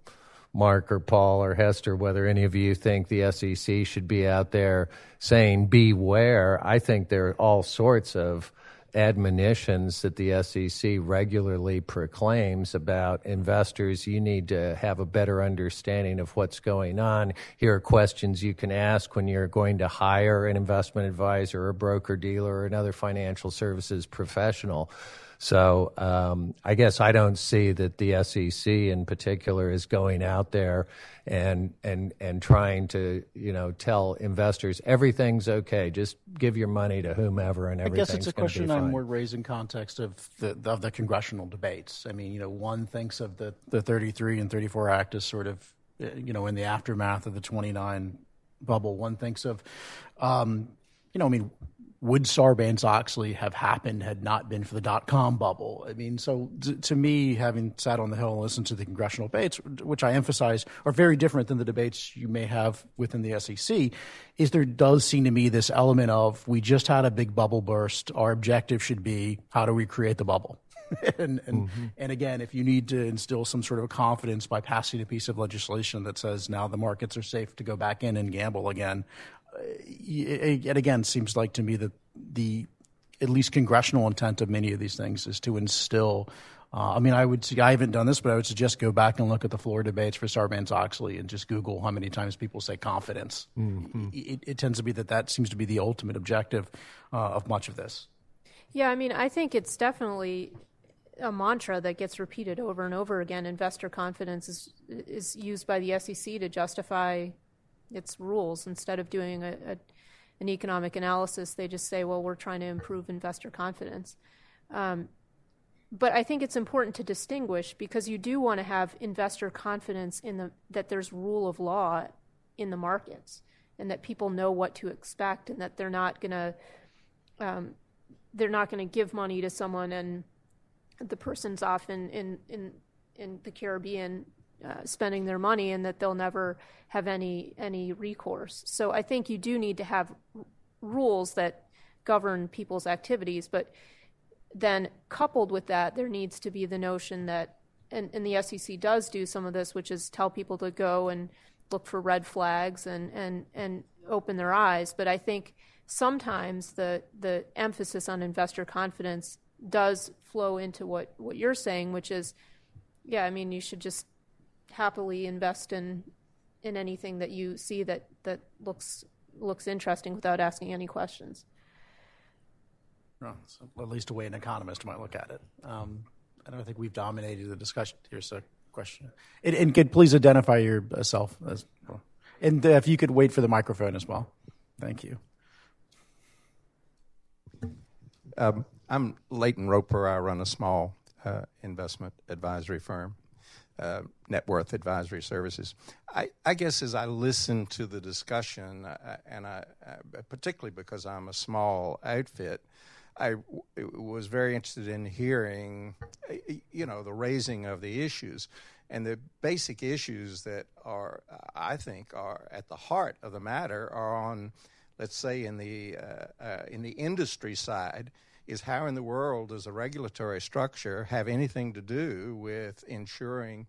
Mark or Paul or Hester, whether any of you think the SEC should be out there saying beware. I think there are all sorts of admonitions that the SEC regularly proclaims about investors. You need to have a better understanding of what's going on. Here are questions you can ask when you're going to hire an investment advisor, or a broker dealer, or another financial services professional. So um, I guess I don't see that the SEC in particular is going out there and and and trying to you know tell investors everything's okay. Just give your money to whomever and everything's I guess it's a question I'm more raising context of the of the congressional debates. I mean, you know, one thinks of the the 33 and 34 Act as sort of you know in the aftermath of the 29 bubble. One thinks of um, you know, I mean, would Sarbanes Oxley have happened had not been for the dot com bubble? I mean, so to, to me, having sat on the Hill and listened to the congressional debates, which I emphasize are very different than the debates you may have within the SEC, is there does seem to me this element of we just had a big bubble burst. Our objective should be how do we create the bubble? and and, mm-hmm. and again, if you need to instill some sort of confidence by passing a piece of legislation that says now the markets are safe to go back in and gamble again, it again seems like to me that the at least congressional intent of many of these things is to instill. Uh, I mean, I would see, I haven't done this, but I would suggest go back and look at the floor debates for Sarbanes Oxley and just Google how many times people say confidence. Mm-hmm. It, it, tends to be that that seems to be the ultimate objective uh, of much of this. Yeah, I mean, I think it's definitely a mantra that gets repeated over and over again. Investor confidence is is used by the SEC to justify its rules instead of doing a, a, an economic analysis. They just say, "Well, we're trying to improve investor confidence." Um, but I think it's important to distinguish because you do want to have investor confidence in the that there's rule of law in the markets and that people know what to expect and that they're not to um, they're not to give money to someone and the person's off in, in, in in the Caribbean uh, spending their money and that they'll never have any any recourse. So I think you do need to have r- rules that govern people's activities, but then coupled with that, there needs to be the notion that, and, and the SEC does do some of this, which is tell people to go and look for red flags and, and, and open their eyes. But I think sometimes the, the emphasis on investor confidence does flow into what, what you're saying, which is, yeah, I mean, you should just happily invest in in anything that you see that, that looks looks interesting without asking any questions. Well, so at least a way an economist might look at it. Um, I don't think we've dominated the discussion. Here's a question. And, and could please identify yourself as well. And if you could wait for the microphone as well. Thank you. Um, I'm Leighton Roper. I run a small uh, investment advisory firm, uh, Net Worth Advisory Services. I, I, guess as I listen to the discussion, uh, and I, uh, particularly because I'm a small outfit, I w- was very interested in hearing, you know, the raising of the issues. And the basic issues that are, I think, are at the heart of the matter are on, let's say, in the uh, uh, in the industry side, is how in the world does a regulatory structure have anything to do with ensuring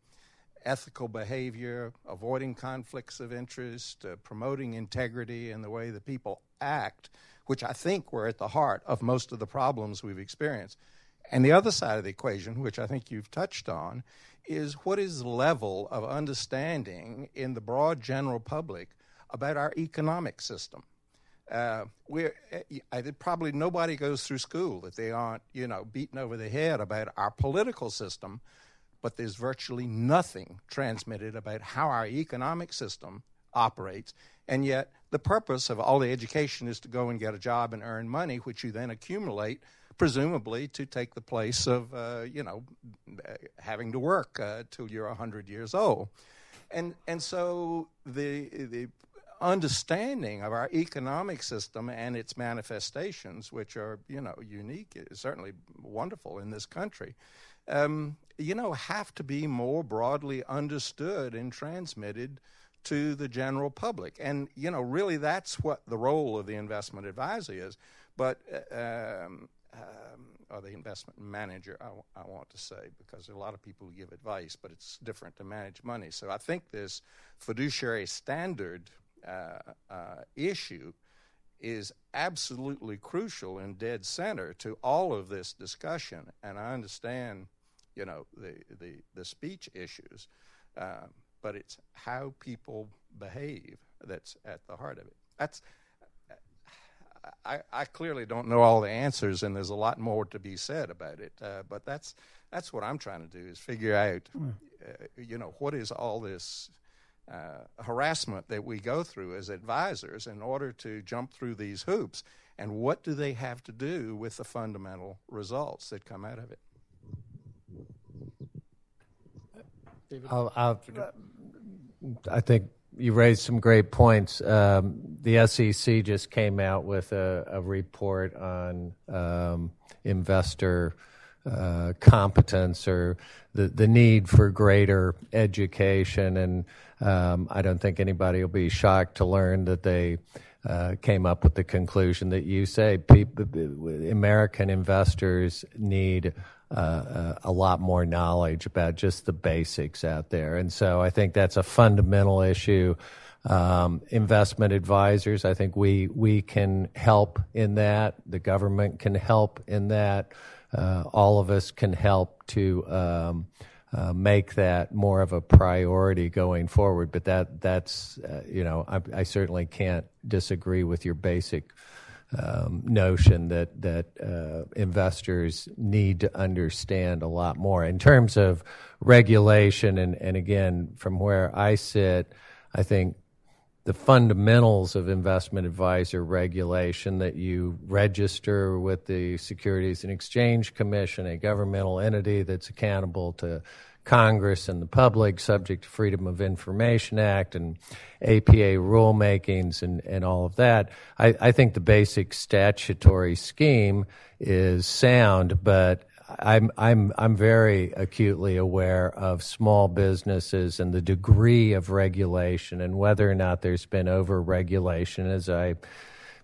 ethical behavior, avoiding conflicts of interest, uh, promoting integrity in the way that people act which I think were at the heart of most of the problems we've experienced. And the other side of the equation, which I think you've touched on, is what is the level of understanding in the broad general public about our economic system? Uh, we're, I, probably nobody goes through school that they aren't, you know, beaten over the head about our political system, but there's virtually nothing transmitted about how our economic system operates. And yet, the purpose of all the education is to go and get a job and earn money, which you then accumulate, presumably to take the place of, uh, you know, having to work uh, till you're 100 years old. And, and so the, the understanding of our economic system and its manifestations, which are, you know, unique, certainly wonderful in this country, um, you know, have to be more broadly understood and transmitted to the general public. And, you know, really that's what the role of the investment advisor is. But, uh, um, um, or the investment manager, I, w- I want to say, because a lot of people give advice, but it's different to manage money. So I think this fiduciary standard issue is absolutely crucial and dead center to all of this discussion. And I understand, you know, the, the, the speech issues. Um, but it's how people behave that's at the heart of it. That's I, I clearly don't know all the answers, and there's a lot more to be said about it. Uh, but that's that's what I'm trying to do is figure out, uh, you know, what is all this uh, harassment that we go through as advisors in order to jump through these hoops, and what do they have to do with the fundamental results that come out of it? I'll, I'll, I think you raised some great points. Um, the SEC just came out with a, a report on um, investor uh, competence or the, the need for greater education. And um, I don't think anybody will be shocked to learn that they uh, came up with the conclusion that you say people, American investors need uh, a lot more knowledge about just the basics out there. And so I think that's a fundamental issue. Um, investment advisors, I think we we can help in that. The government can help in that. Uh, all of us can help to um, uh, make that more of a priority going forward. But that that's uh, you know I, I, certainly can't disagree with your basic um, notion that that uh, investors need to understand a lot more in terms of regulation. And, and again, from where I sit, I think the fundamentals of investment advisor regulation that you register with the Securities and Exchange Commission, a governmental entity that's accountable to Congress and the public, subject to Freedom of Information Act and APA rulemakings and, and all of that. I, I think the basic statutory scheme is sound, but I'm I'm I'm very acutely aware of small businesses and the degree of regulation and whether or not there's been over regulation, as I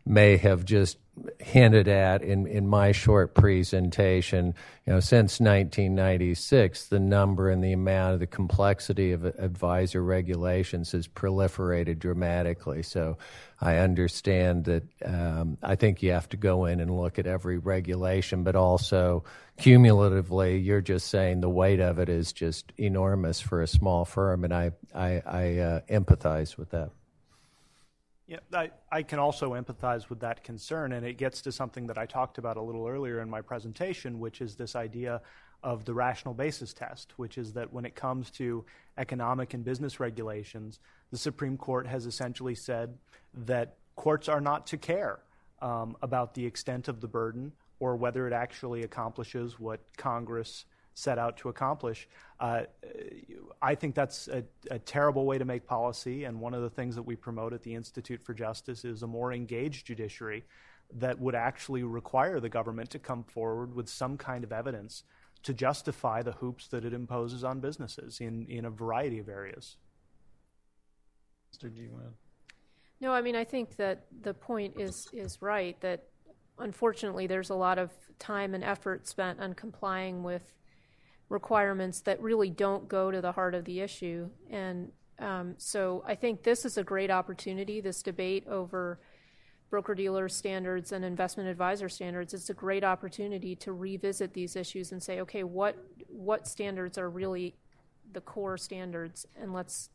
may have just hinted at in, in my short presentation. You know, since 1996, the number and the amount of the complexity of advisor regulations has proliferated dramatically. So I understand that um, I think you have to go in and look at every regulation, but also cumulatively, you're just saying the weight of it is just enormous for a small firm, and I, I, I uh, empathize with that. Yeah, I, I can also empathize with that concern, and it gets to something that I talked about a little earlier in my presentation, which is this idea of the rational basis test, which is that when it comes to economic and business regulations, the Supreme Court has essentially said that courts are not to care um, about the extent of the burden or whether it actually accomplishes what Congress set out to accomplish. Uh, I think that's a, a, terrible way to make policy, and one of the things that we promote at the Institute for Justice is a more engaged judiciary that would actually require the government to come forward with some kind of evidence to justify the hoops that it imposes on businesses in, in a variety of areas. Mr. do you want? No, I mean, I think that the point is, is right that unfortunately there's a lot of time and effort spent on complying with requirements that really don't go to the heart of the issue. And um, so I think this is a great opportunity, this debate over broker dealer standards and investment advisor standards. It's a great opportunity to revisit these issues and say, okay, what, what standards are really the core standards, and let's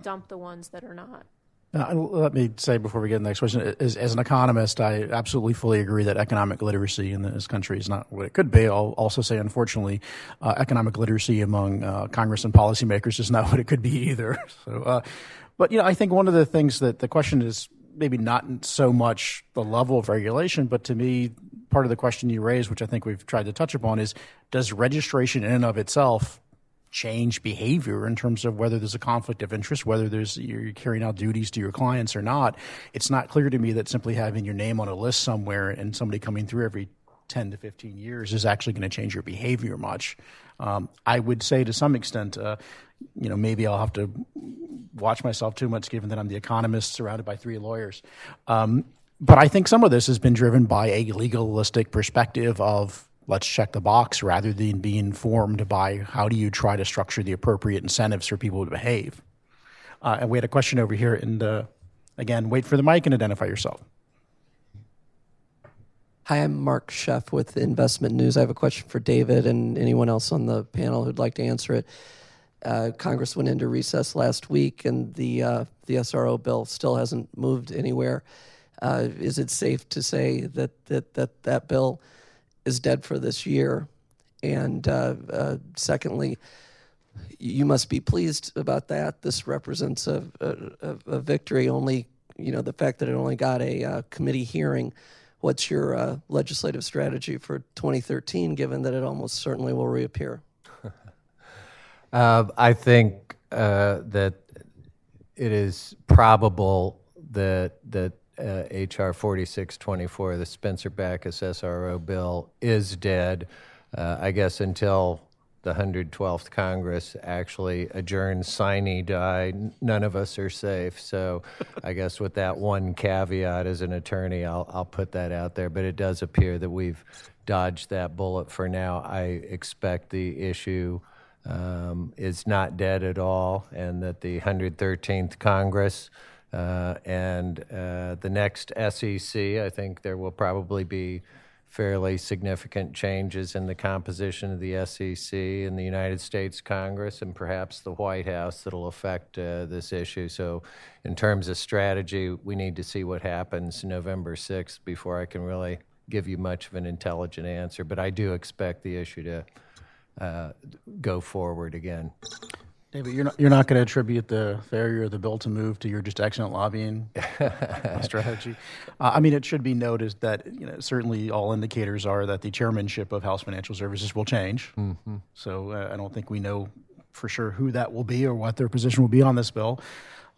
dump the ones that are not. Uh, let me say before we get to the next question, as, as, an economist, I absolutely fully agree that economic literacy in this country is not what it could be. I'll also say, unfortunately, uh, economic literacy among uh, Congress and policymakers is not what it could be either. So, uh, but you know, I think one of the things that the question is maybe not so much the level of regulation, but to me, part of the question you raised, which I think we've tried to touch upon, is does registration in and of itself change behavior in terms of whether there's a conflict of interest, whether there's you're carrying out duties to your clients or not. It's not clear to me that simply having your name on a list somewhere and somebody coming through every 10 to 15 years is actually going to change your behavior much. Um, I would say to some extent, uh, you know, maybe I'll have to watch myself too much given that I'm the economist surrounded by three lawyers. Um, but I think some of this has been driven by a legalistic perspective of let's check the box rather than be informed by how do you try to structure the appropriate incentives for people to behave. Uh, and we had a question over here, and uh, again, wait for the mic and identify yourself. Hi, I'm Mark Schoeff with Investment News. I have a question for David and anyone else on the panel who'd like to answer it. Uh, Congress went into recess last week, and the uh, the SRO bill still hasn't moved anywhere. Uh, is it safe to say that that that, that bill is dead for this year. And uh, uh, secondly, you must be pleased about that. This represents a, a, a, victory. Only, you know, the fact that it only got a uh, committee hearing. What's your uh, legislative strategy for 2013, given that it almost certainly will reappear? Uh, I think uh, that it is probable that that uh, H.R. 4624, the Spencer Bachus SRO bill, is dead, uh, I guess, until the 112th Congress actually adjourns sine die. None of us are safe. So I guess with that one caveat as an attorney, I'll, I'll put that out there. But it does appear that we've dodged that bullet for now. I expect the issue. Um, is not dead at all, and that the 113th Congress uh, and uh, the next SEC, I think there will probably be fairly significant changes in the composition of the SEC and the United States Congress and perhaps the White House that'll affect uh, this issue. So, in terms of strategy, we need to see what happens November 6th before I can really give you much of an intelligent answer. But I do expect the issue to uh, go forward again. David, you're not, you're not going to attribute the failure of the bill to move to your just excellent lobbying strategy. Uh, I mean, it should be noted that you know certainly all indicators are that the chairmanship of House Financial Services will change. Mm-hmm. So uh, I don't think we know for sure who that will be or what their position will be on this bill.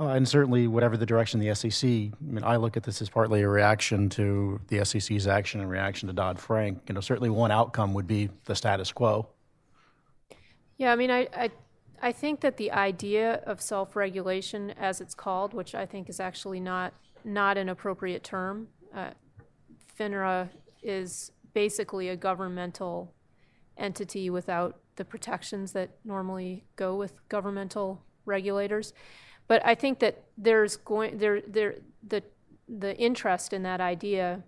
Uh, and certainly, whatever the direction the SEC, I mean, I look at this as partly a reaction to the SEC's action and reaction to Dodd Frank. You know, certainly one outcome would be the status quo. Yeah, I mean, I, I, I think that the idea of self-regulation, as it's called, which I think is actually not not an appropriate term, uh, FINRA is basically a governmental entity without the protections that normally go with governmental regulators. But I think that there's going there there the the interest in that idea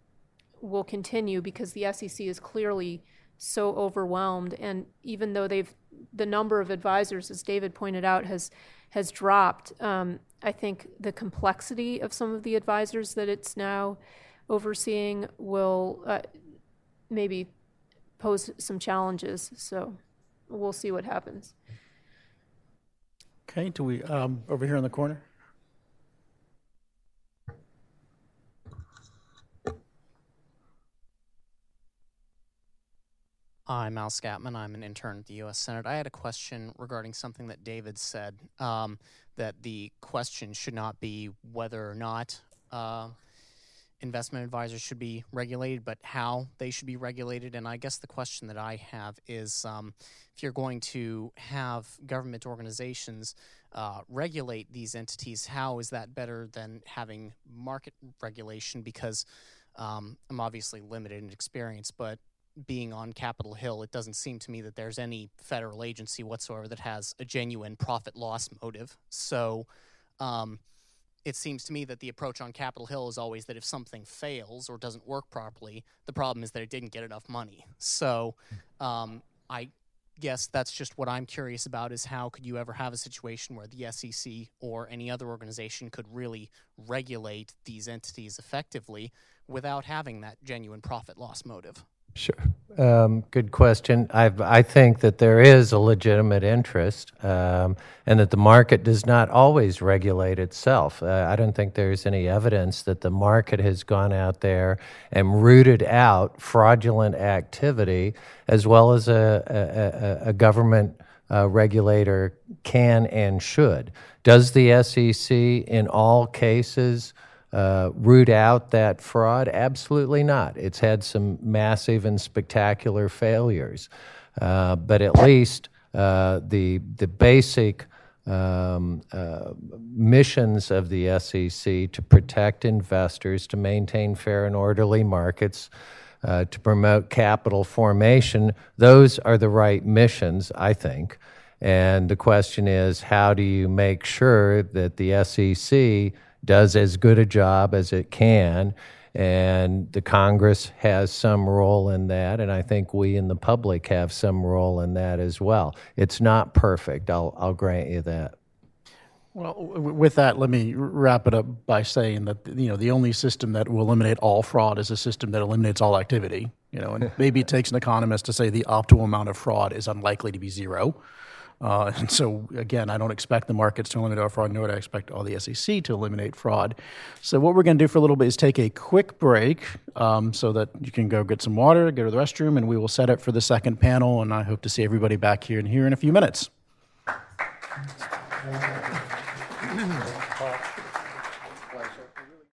will continue because the SEC is clearly so overwhelmed and even though they've the number of advisors as David pointed out has has dropped. Um, I think the complexity of some of the advisors that it's now overseeing will uh, maybe pose some challenges. So we'll see what happens. Okay, do we um, over here in the corner? I'm Al Scatman. I'm an intern at the U.S. Senate. I had a question regarding something that David said um, that the question should not be whether or not uh, investment advisors should be regulated, but how they should be regulated. And I guess the question that I have is um, if you're going to have government organizations uh, regulate these entities, how is that better than having market regulation? Because um, I'm obviously limited in experience, but being on Capitol Hill, it doesn't seem to me that there's any federal agency whatsoever that has a genuine profit loss motive. So um, it seems to me that the approach on Capitol Hill is always that if something fails or doesn't work properly, the problem is that it didn't get enough money. So um, I guess that's just what I'm curious about is how could you ever have a situation where the SEC or any other organization could really regulate these entities effectively without having that genuine profit loss motive? Sure. Um, good question. I, I think that there is a legitimate interest um, and that the market does not always regulate itself. Uh, I don't think there's any evidence that the market has gone out there and rooted out fraudulent activity as well as a, a, a government uh, regulator can and should. Does the SEC in all cases? Uh, root out that fraud? Absolutely not. It's had some massive and spectacular failures, uh, but at least uh, the the basic um, uh, missions of the SEC to protect investors, to maintain fair and orderly markets. Uh, to promote capital formation, those are the right missions, I think. And the question is, how do you make sure that the SEC does as good a job as it can. And the Congress has some role in that, and I think we in the public have some role in that as well. It's not perfect, I'll, I'll grant you that. Well, with that, let me wrap it up by saying that you know the only system that will eliminate all fraud is a system that eliminates all activity. You know, and maybe it takes an economist to say the optimal amount of fraud is unlikely to be zero. Uh, and so, again, I don't expect the markets to eliminate all fraud, nor do I expect all the SEC to eliminate fraud. So, what we're going to do for a little bit is take a quick break um, so that you can go get some water, go to the restroom, and we will set up for the second panel. And I hope to see everybody back here in here in a few minutes.